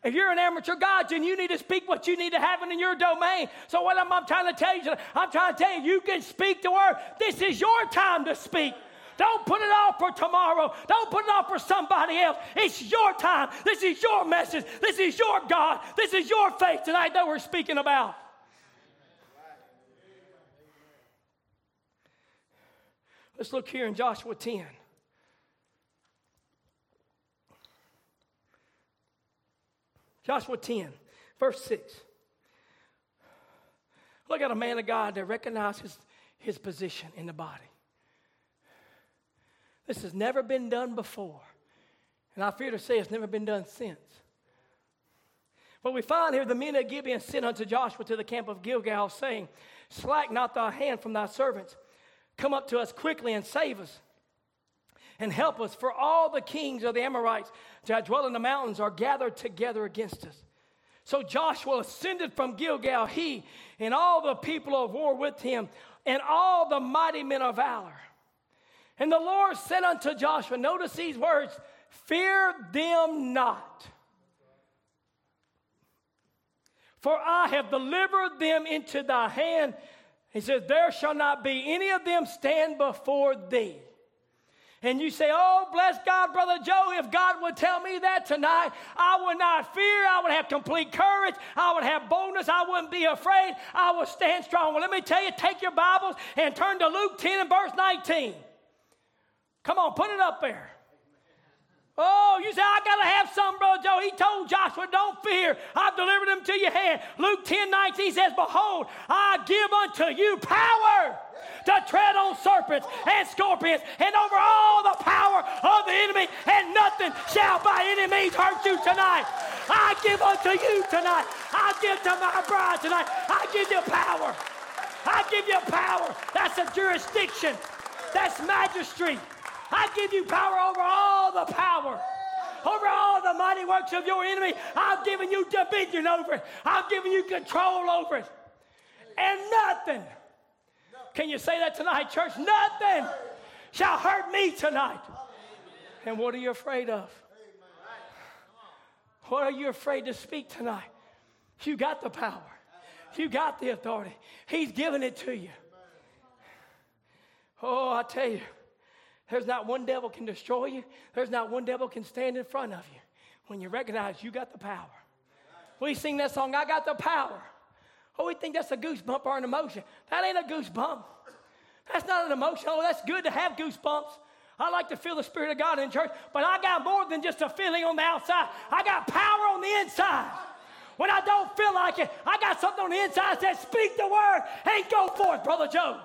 If you're an amateur guardian, you need to speak what you need to happen in your domain. So, what I'm, I'm trying to tell you, I'm trying to tell you, you can speak the word. This is your time to speak. Don't put it off for tomorrow. Don't put it off for somebody else. It's your time. This is your message. This is your God. This is your faith tonight that we're speaking about. Let's look here in Joshua 10. Joshua 10, verse 6. Look at a man of God that recognizes his position in the body. This has never been done before. And I fear to say it's never been done since. But we find here the men of Gibeon sent unto Joshua to the camp of Gilgal, saying, Slack not thy hand from thy servants. Come up to us quickly and save us and help us, for all the kings of the Amorites that dwell in the mountains are gathered together against us. So Joshua ascended from Gilgal, he and all the people of war with him, and all the mighty men of valor. And the Lord said unto Joshua, notice these words fear them not. For I have delivered them into thy hand. He says, There shall not be any of them stand before thee. And you say, Oh, bless God, Brother Joe. If God would tell me that tonight, I would not fear. I would have complete courage. I would have boldness. I wouldn't be afraid. I would stand strong. Well, let me tell you, take your Bibles and turn to Luke 10 and verse 19. Come on, put it up there. Oh, you say, I got to have some, Brother Joe. He told Joshua, Don't fear. I've delivered them to your hand. Luke 10 19 says, Behold, I give unto you power to tread on serpents and scorpions and over all the power of the enemy, and nothing shall by any means hurt you tonight. I give unto you tonight. I give to my bride tonight. I give you power. I give you power. That's a jurisdiction. That's magistrate. I give you power over all the power over all the mighty works of your enemy. I've given you dominion over it. I've given you control over it. And nothing, can you say that tonight, church? Nothing shall hurt me tonight. And what are you afraid of? What are you afraid to speak tonight? You got the power, you got the authority. He's given it to you. Oh, I tell you. There's not one devil can destroy you. There's not one devil can stand in front of you when you recognize you got the power. We sing that song, I got the power. Oh, we think that's a goosebump or an emotion. That ain't a goosebump. That's not an emotion. Oh, that's good to have goosebumps. I like to feel the Spirit of God in church, but I got more than just a feeling on the outside. I got power on the inside. When I don't feel like it, I got something on the inside that says, Speak the word and go forth, Brother Joe.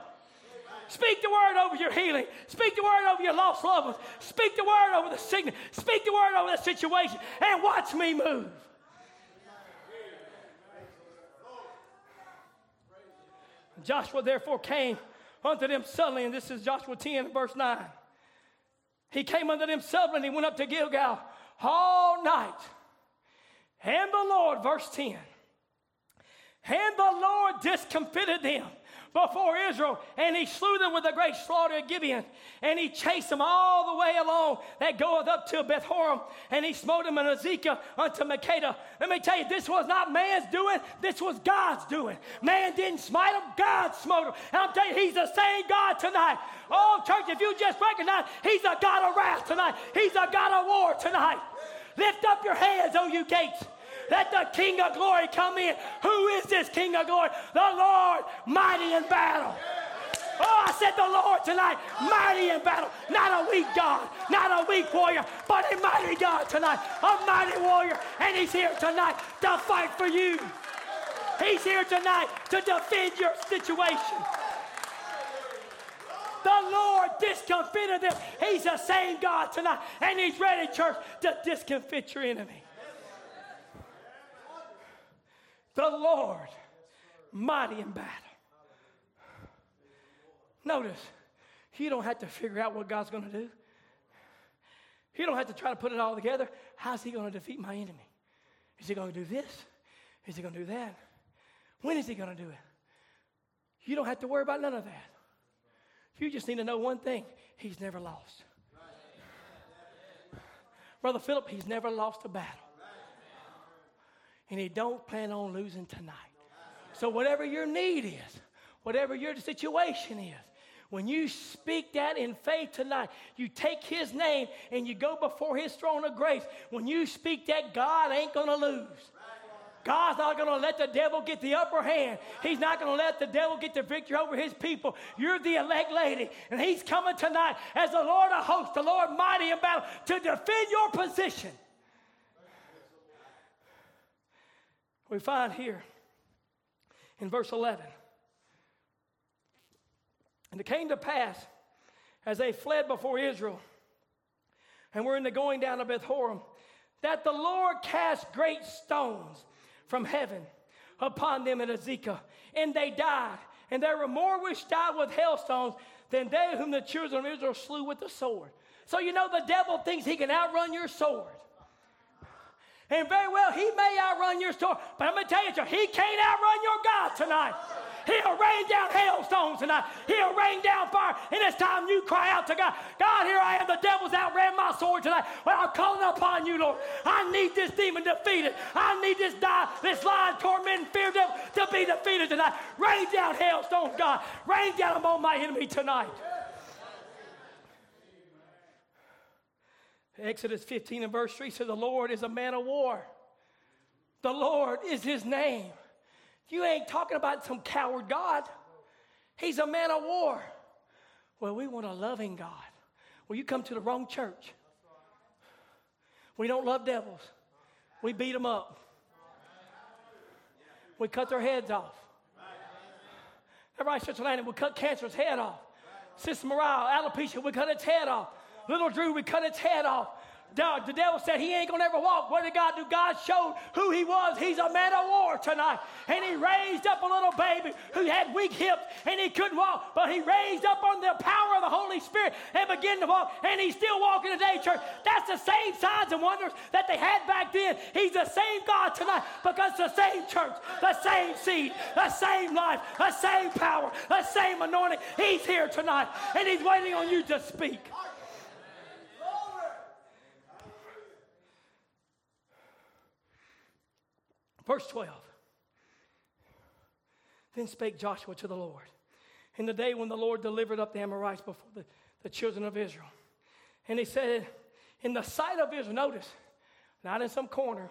Speak the word over your healing. Speak the word over your lost loved ones. Speak the word over the sickness. Speak the word over the situation and watch me move. Joshua therefore came unto them suddenly, and this is Joshua 10, verse 9. He came unto them suddenly, and he went up to Gilgal all night. And the Lord, verse 10, and the Lord discomfited them before Israel, and he slew them with a great slaughter at Gibeon, and he chased them all the way along that goeth up to Beth Horon, and he smote them in Azekah unto Makkedah. Let me tell you, this was not man's doing, this was God's doing. Man didn't smite them, God smote them. And I'm telling you, he's the same God tonight. Oh, church, if you just recognize he's a God of wrath tonight, he's a God of war tonight. Lift up your hands, O you gates. Let the King of glory come in. Who is this King of glory? The Lord, mighty in battle. Oh, I said the Lord tonight, mighty in battle. Not a weak God, not a weak warrior, but a mighty God tonight, a mighty warrior. And He's here tonight to fight for you. He's here tonight to defend your situation. The Lord discomfited them. He's the same God tonight, and He's ready, church, to discomfit your enemy. The Lord mighty in battle. Notice, you don't have to figure out what God's going to do. You don't have to try to put it all together. How's he going to defeat my enemy? Is he going to do this? Is he going to do that? When is he going to do it? You don't have to worry about none of that. You just need to know one thing He's never lost. Brother Philip, he's never lost a battle. And he don't plan on losing tonight. So whatever your need is, whatever your situation is, when you speak that in faith tonight, you take his name and you go before his throne of grace. When you speak that, God ain't going to lose. God's not going to let the devil get the upper hand. He's not going to let the devil get the victory over his people. You're the elect lady, and he's coming tonight as the Lord of hosts, the Lord mighty in battle, to defend your position. We find here in verse 11. And it came to pass as they fled before Israel and were in the going down of Beth Horon that the Lord cast great stones from heaven upon them in Azekah, and they died. And there were more which died with hailstones than they whom the children of Israel slew with the sword. So you know the devil thinks he can outrun your sword. And very well, he may outrun your sword, but I'm going to tell you, he can't outrun your God tonight. He'll rain down hailstones tonight. He'll rain down fire. And it's time you cry out to God. God, here I am. The devil's outran my sword tonight. But I'm calling upon you, Lord. I need this demon defeated. I need this die, this lying, tormenting, fear devil to be defeated tonight. Rain down hailstones, God. Rain down upon my enemy tonight. Exodus 15 and verse 3 says, The Lord is a man of war. The Lord is his name. You ain't talking about some coward God. He's a man of war. Well, we want a loving God. Well, you come to the wrong church. We don't love devils. We beat them up. We cut their heads off. Everybody, Sister Landon, we cut cancer's head off. Sister Morale, alopecia, we cut its head off. Little Drew, we cut its head off. The devil said he ain't gonna ever walk. What did God do? God showed who he was. He's a man of war tonight. And he raised up a little baby who had weak hips and he couldn't walk, but he raised up on the power of the Holy Spirit and began to walk. And he's still walking today, church. That's the same signs and wonders that they had back then. He's the same God tonight because the same church, the same seed, the same life, the same power, the same anointing. He's here tonight and he's waiting on you to speak. Verse 12. Then spake Joshua to the Lord in the day when the Lord delivered up the Amorites before the, the children of Israel. And he said, In the sight of Israel, notice, not in some corner,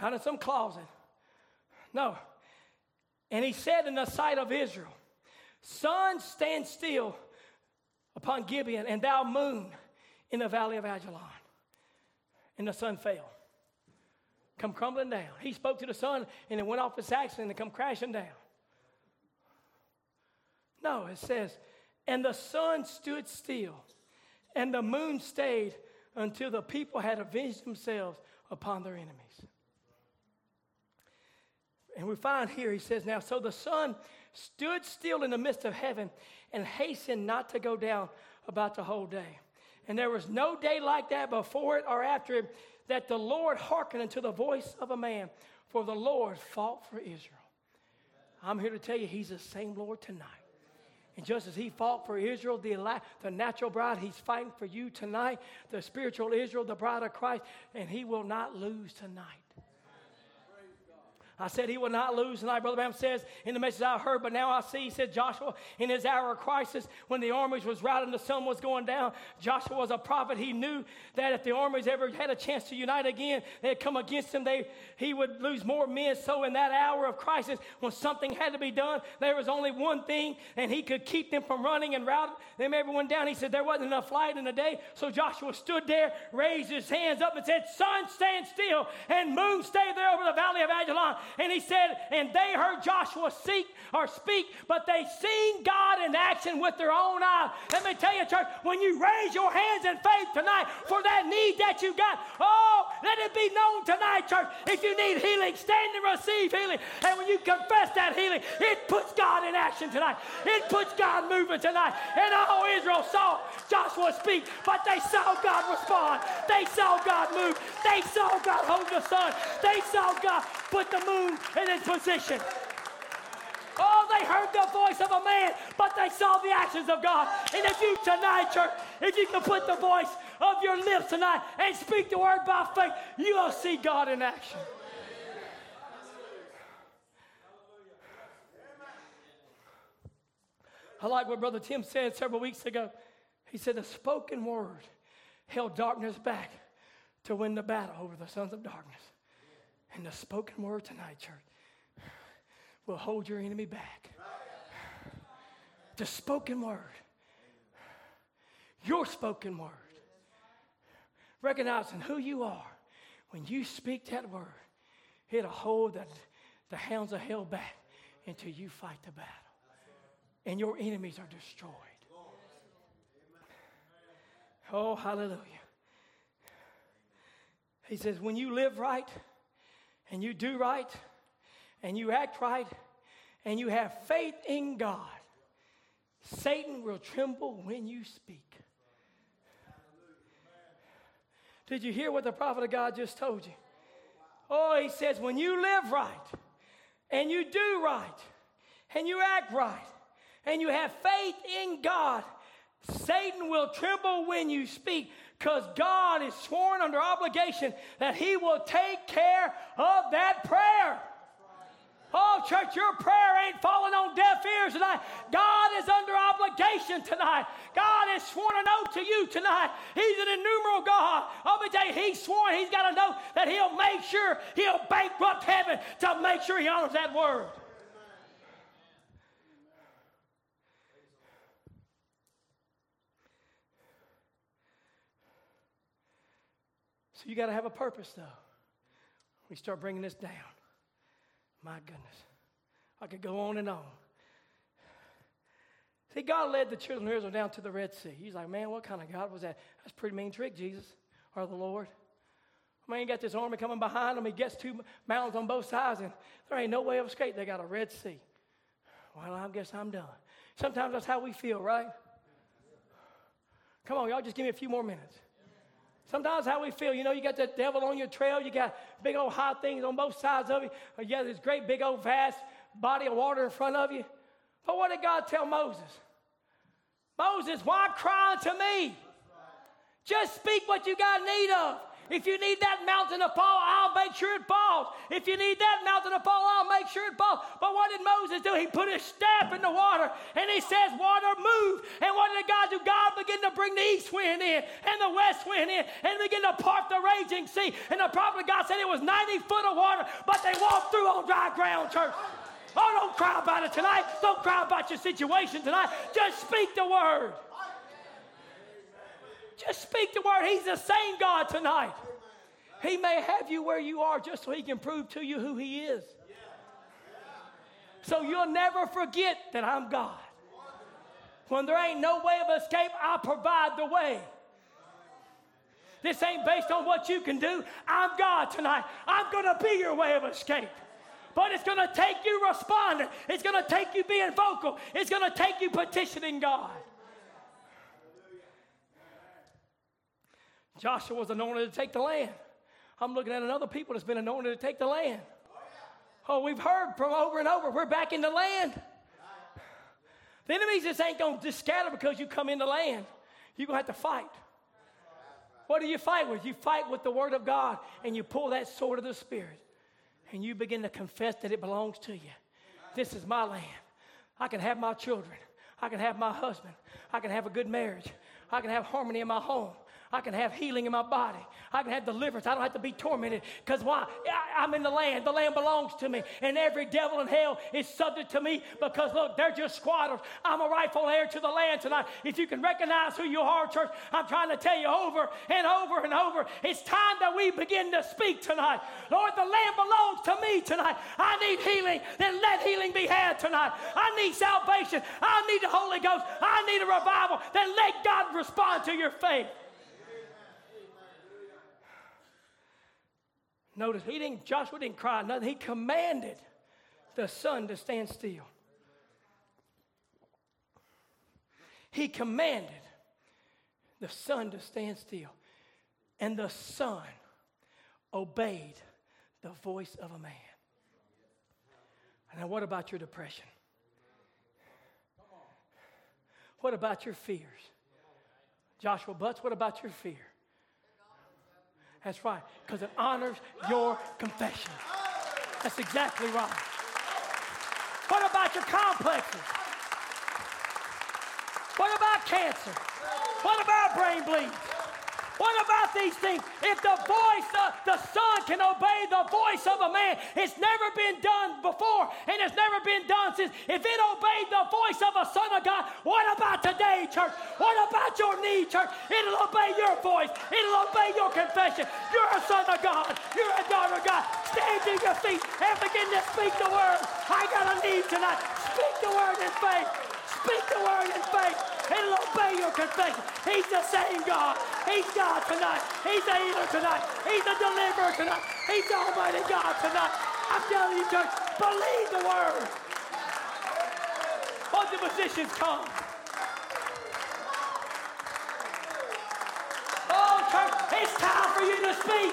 not in some closet. No. And he said, In the sight of Israel, Sun, stand still upon Gibeon, and thou moon in the valley of Ajalon. And the sun fell come crumbling down. He spoke to the sun and it went off its axis and it come crashing down. No, it says, and the sun stood still and the moon stayed until the people had avenged themselves upon their enemies. And we find here, he says, now, so the sun stood still in the midst of heaven and hastened not to go down about the whole day. And there was no day like that before it or after it that the Lord hearkened unto the voice of a man, for the Lord fought for Israel. I'm here to tell you, He's the same Lord tonight. And just as He fought for Israel, the, the natural bride, He's fighting for you tonight, the spiritual Israel, the bride of Christ, and He will not lose tonight. I said he will not lose tonight. Brother Branham says in the message I heard, but now I see, he said Joshua in his hour of crisis when the armies was routed the sun was going down. Joshua was a prophet. He knew that if the armies ever had a chance to unite again, they'd come against him. They, he would lose more men. So in that hour of crisis, when something had to be done, there was only one thing, and he could keep them from running and rout them everyone down. He said there wasn't enough light in the day. So Joshua stood there, raised his hands up and said, Sun, stand still, and moon, stay there over the valley of Ajalon. And he said, and they heard Joshua seek or speak, but they seen God in action with their own eyes. Let me tell you, church, when you raise your hands in faith tonight for that need that you got, oh, let it be known tonight, church. If you need healing, stand and receive healing. And when you confess that healing, it puts God in action tonight. It puts God moving tonight. And all Israel saw Joshua speak, but they saw God respond. They saw God move. They saw God hold the sun. They saw God put the moon in its position. Oh, They heard the voice of a man, but they saw the actions of God. And if you tonight, church, if you can put the voice of your lips tonight and speak the word by faith, you will see God in action. I like what Brother Tim said several weeks ago. He said, The spoken word held darkness back to win the battle over the sons of darkness. And the spoken word tonight, church, will hold your enemy back. The spoken word, your spoken word, recognizing who you are, when you speak that word, it'll hold the, the hounds of hell back until you fight the battle and your enemies are destroyed. Oh, hallelujah. He says, when you live right and you do right and you act right and you have faith in God, Satan will tremble when you speak. Did you hear what the prophet of God just told you? Oh, he says, when you live right and you do right and you act right and you have faith in God, Satan will tremble when you speak because God is sworn under obligation that he will take care of that prayer. Oh, church, your prayer ain't falling on deaf ears tonight. God is under obligation tonight. God has sworn an oath to you tonight. He's an innumerable God. Be telling you, He's sworn, He's got to know that He'll make sure He'll bankrupt heaven to make sure He honors that word. So you got to have a purpose, though. We start bringing this down. My goodness. I could go on and on. See, God led the children of Israel down to the Red Sea. He's like, man, what kind of God was that? That's a pretty mean trick, Jesus, or the Lord. Man, he got this army coming behind him. He gets two mountains on both sides, and there ain't no way of escape. They got a Red Sea. Well, I guess I'm done. Sometimes that's how we feel, right? Come on, y'all, just give me a few more minutes. Sometimes how we feel, you know, you got the devil on your trail, you got big old high things on both sides of you, you got this great big old vast body of water in front of you. But what did God tell Moses? Moses, why cry to me? Just speak what you got need of. If you need that mountain to fall, I'll make sure it falls. If you need that mountain to fall, I'll make sure it falls. But what did Moses do? He put his staff in the water and he says, Water, move. And what did God do? God began to bring the east wind in and the west wind in and begin to part the raging sea. And the prophet God said it was 90 foot of water, but they walked through on dry ground, church. Oh, don't cry about it tonight. Don't cry about your situation tonight. Just speak the word. Just speak the word. He's the same God tonight. He may have you where you are just so he can prove to you who he is. So you'll never forget that I'm God. When there ain't no way of escape, I'll provide the way. This ain't based on what you can do. I'm God tonight. I'm going to be your way of escape. But it's going to take you responding. It's going to take you being vocal. It's going to take you petitioning God. Joshua was anointed to take the land. I'm looking at another people that's been anointed to take the land. Oh, we've heard from over and over, we're back in the land. The enemies just ain't to just scatter because you come in the land. You're to have to fight. What do you fight with? You fight with the Word of God and you pull that sword of the Spirit and you begin to confess that it belongs to you. This is my land. I can have my children. I can have my husband. I can have a good marriage. I can have harmony in my home. I can have healing in my body. I can have deliverance. I don't have to be tormented. Because why? I, am in the land. The land belongs to me. And every devil in hell is subject to me because, look, they're just squatters. I'm a rightful heir to the land tonight. If you can recognize who you are, church, I'm trying to tell you over and over and over. It's time that we begin to speak tonight. Lord, the land belongs to me tonight. I need healing. Then let healing be had tonight. I need salvation. I need the Holy Ghost. I need a revival. Then let God respond to your faith. Notice he didn't, Joshua didn't cry nothing. He commanded the sun to stand still. He commanded the sun to stand still. And the sun obeyed the voice of a man. Now, what about your depression? What about your fears? Joshua Butts, what about your fear? That's right, because it honors your confession. That's exactly right. What about your complexes? What about cancer? What about brain bleeds? What about these things? If the voice of the Son can obey the voice of a man, it's never been done before and it's never been done since. If it obeyed the voice of a Son of God, what about today, church? What about your need, church? It'll obey your voice, it'll obey your confession. You're a son of God, you're a daughter of God. Stand to your feet and begin to speak the word. I got a need tonight. Speak the word in faith. Speak the word in faith. It'll obey your confession. He's the same God. He's God tonight. He's the healer tonight. He's the deliverer tonight. He's the Almighty God tonight. I'm telling you, church, believe the word. Hold the positions come. Oh, church, it's time for you to speak.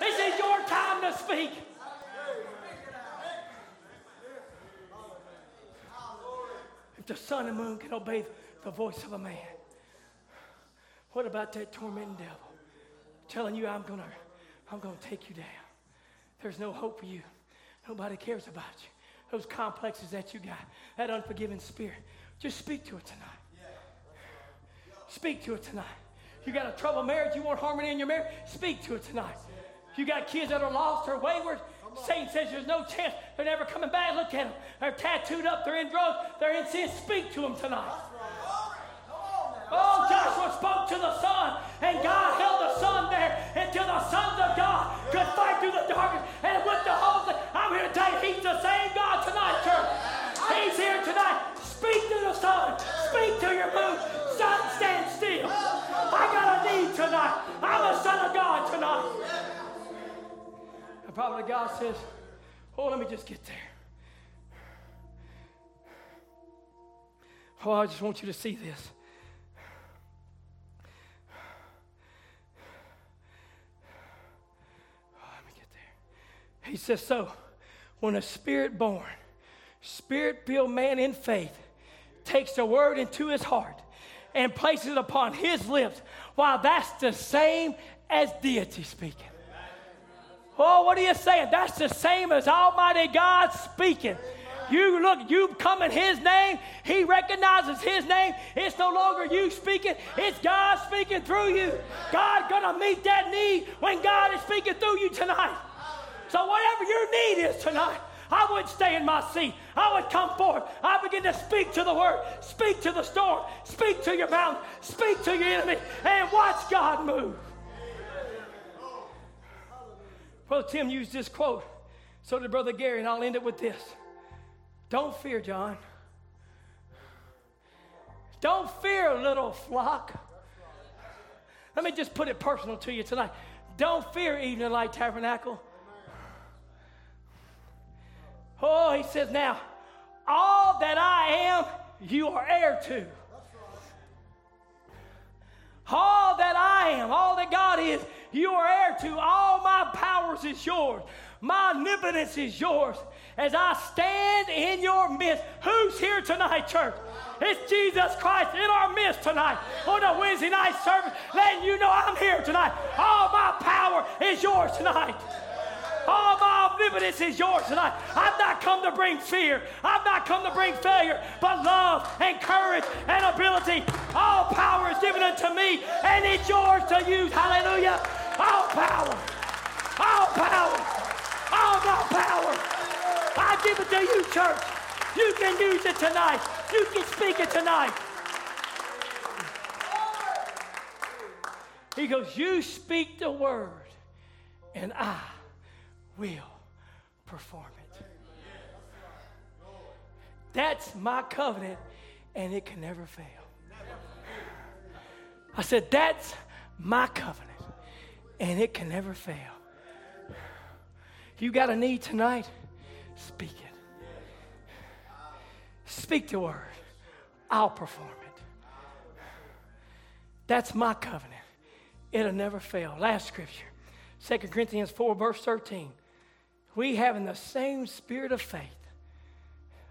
This is your time to speak. If the sun and moon can obey the voice of a man. What about that tormenting devil telling you, I'm going to I'm to take you down? There's no hope for you. Nobody cares about you. Those complexes that you got, that unforgiving spirit, just speak to it tonight. Speak to it tonight. You got a troubled marriage, you want harmony in your marriage, speak to it tonight. You got kids that are lost or wayward, Satan says there's no chance they're never coming back. Look at them. They're tattooed up, they're in drugs, they're in sin. Speak to them tonight. Oh, Joshua spoke to the sun, and God held the sun there until the sons of God could fight through the darkness. And with the whole thing, I'm here to tell you, He's the same God tonight, church. He's here tonight. Speak to the sun. Speak to your moon. Sun, stand still. I got a need tonight. I'm a son of God tonight. Prophet of God says, Oh, let me just get there. Oh, I just want you to see this. He says, So, when a spirit born, spirit filled man in faith takes the word into his heart and places it upon his lips, while that's the same as deity speaking. Oh, what are you saying? That's the same as Almighty God speaking. You look, you come in His name. He recognizes His name. It's no longer you speaking. It's God speaking through you. God gonna meet that need when God is speaking through you tonight. So, whatever your need is tonight, I wouldn't stay in my seat. I would come forth. I begin to speak to the word, speak to the storm, speak to your mountain, speak to your enemy, and watch God move. Brother Tim used this quote. So did Brother Gary, and I'll end it with this. Don't fear, John. Don't fear, little flock. Let me just put it personal to you tonight. Don't fear, Evening Light Tabernacle. Oh, he says, now, all that I am, you are heir to. All that I am, all that God is, you are heir to. All my powers is yours. My omnipotence is yours. As I stand in your midst, who's here tonight, church? It's Jesus Christ in our midst tonight on a Wednesday night service, letting you know I'm here tonight. All my power is yours tonight. All my omnipotence is yours tonight. I've not come to bring fear. I've not come to bring failure, but love and courage and ability. All power is given unto me, and it's yours to use. Hallelujah. All power. All power. All my power. I give it to you, church. You can use it tonight. You can speak it tonight. He goes, You speak the word, and I will perform it. That's my covenant, and it can never fail. I said, That's my covenant, and it can never fail. You got a need tonight? Speak it. Speak the word. I'll perform it. That's my covenant. It'll never fail. Last scripture 2 Corinthians 4, verse 13 we having the same spirit of faith,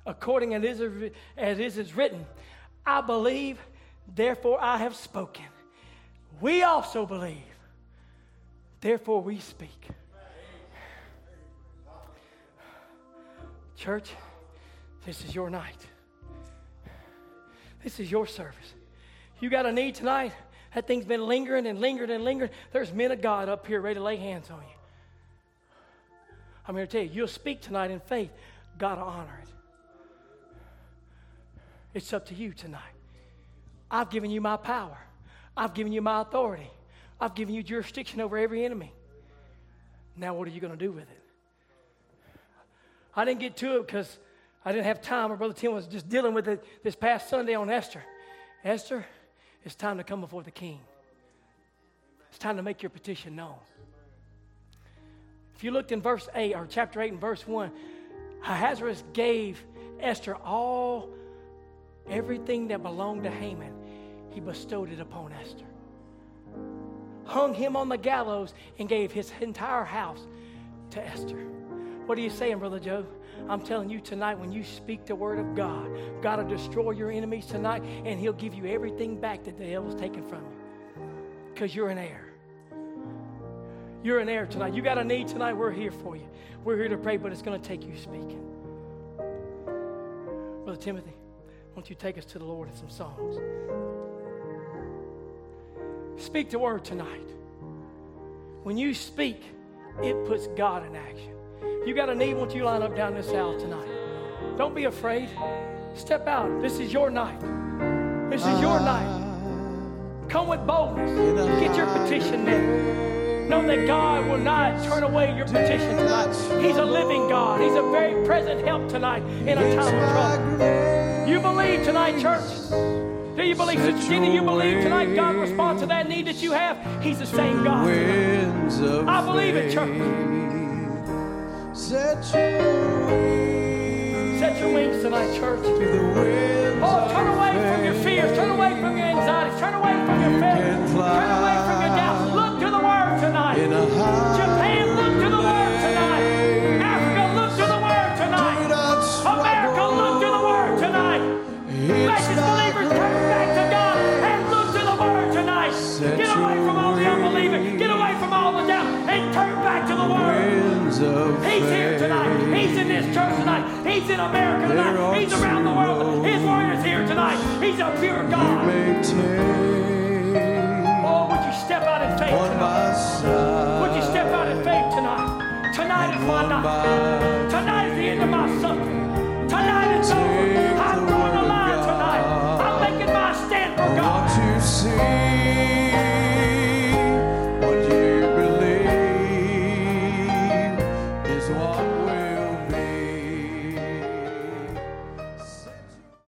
according as it is, as it is written, I believe, therefore I have spoken. We also believe, therefore we speak. Church, this is your night. This is your service. You got a need tonight? That thing's been lingering and lingering and lingering. There's men of God up here ready to lay hands on you. I'm here to tell you, you'll speak tonight in faith. God will honor it. It's up to you tonight. I've given you my power. I've given you my authority. I've given you jurisdiction over every enemy. Now, what are you going to do with it? I didn't get to it because I didn't have time. My brother Tim was just dealing with it this past Sunday on Esther. Esther, it's time to come before the king. It's time to make your petition known. If you looked in verse 8 or chapter 8 and verse 1, Ahasuerus gave Esther all everything that belonged to Haman. He bestowed it upon Esther. Hung him on the gallows and gave his entire house to Esther. What are you saying, Brother Joe? I'm telling you tonight, when you speak the word of God, God will destroy your enemies tonight, and He'll give you everything back that the devil's taken from you. Because you're an heir. You're an heir tonight. You got a need tonight, we're here for you. We're here to pray, but it's going to take you speaking. Brother Timothy, won't you take us to the Lord in some songs? Speak the word tonight. When you speak, it puts God in action. You got a need, won't you line up down this aisle tonight? Don't be afraid. Step out. This is your night. This is your night. Come with boldness. Get your petition met. Know that God will not turn away your petition tonight. He's a living God. He's a very present help tonight in a time of trouble. You believe tonight, church? Do you believe, Sister Gina, you believe tonight God responds to that need that you have? He's the same God. I believe it, church. Set your wings. Set your wings tonight, church. To the winds oh, turn away from your fears. Turn away from your anxieties. Turn away from your fear. Turn away tonight. Japan, look to the Word tonight. Africa, look to the Word tonight. America, look to the Word tonight. Precious believers, turn back to God and look to the Word tonight. Get away from all the unbelieving. Get away from all the doubt and turn back to the Word. He's here tonight. He's in this church tonight. He's in America tonight. He's around the world. His word is here tonight. He's a pure God step out in faith tonight? Would you step out in faith tonight? Tonight is my night. Tonight is the end of my suffering. Tonight is over. I'm drawing a line tonight. I'm making my stand for God.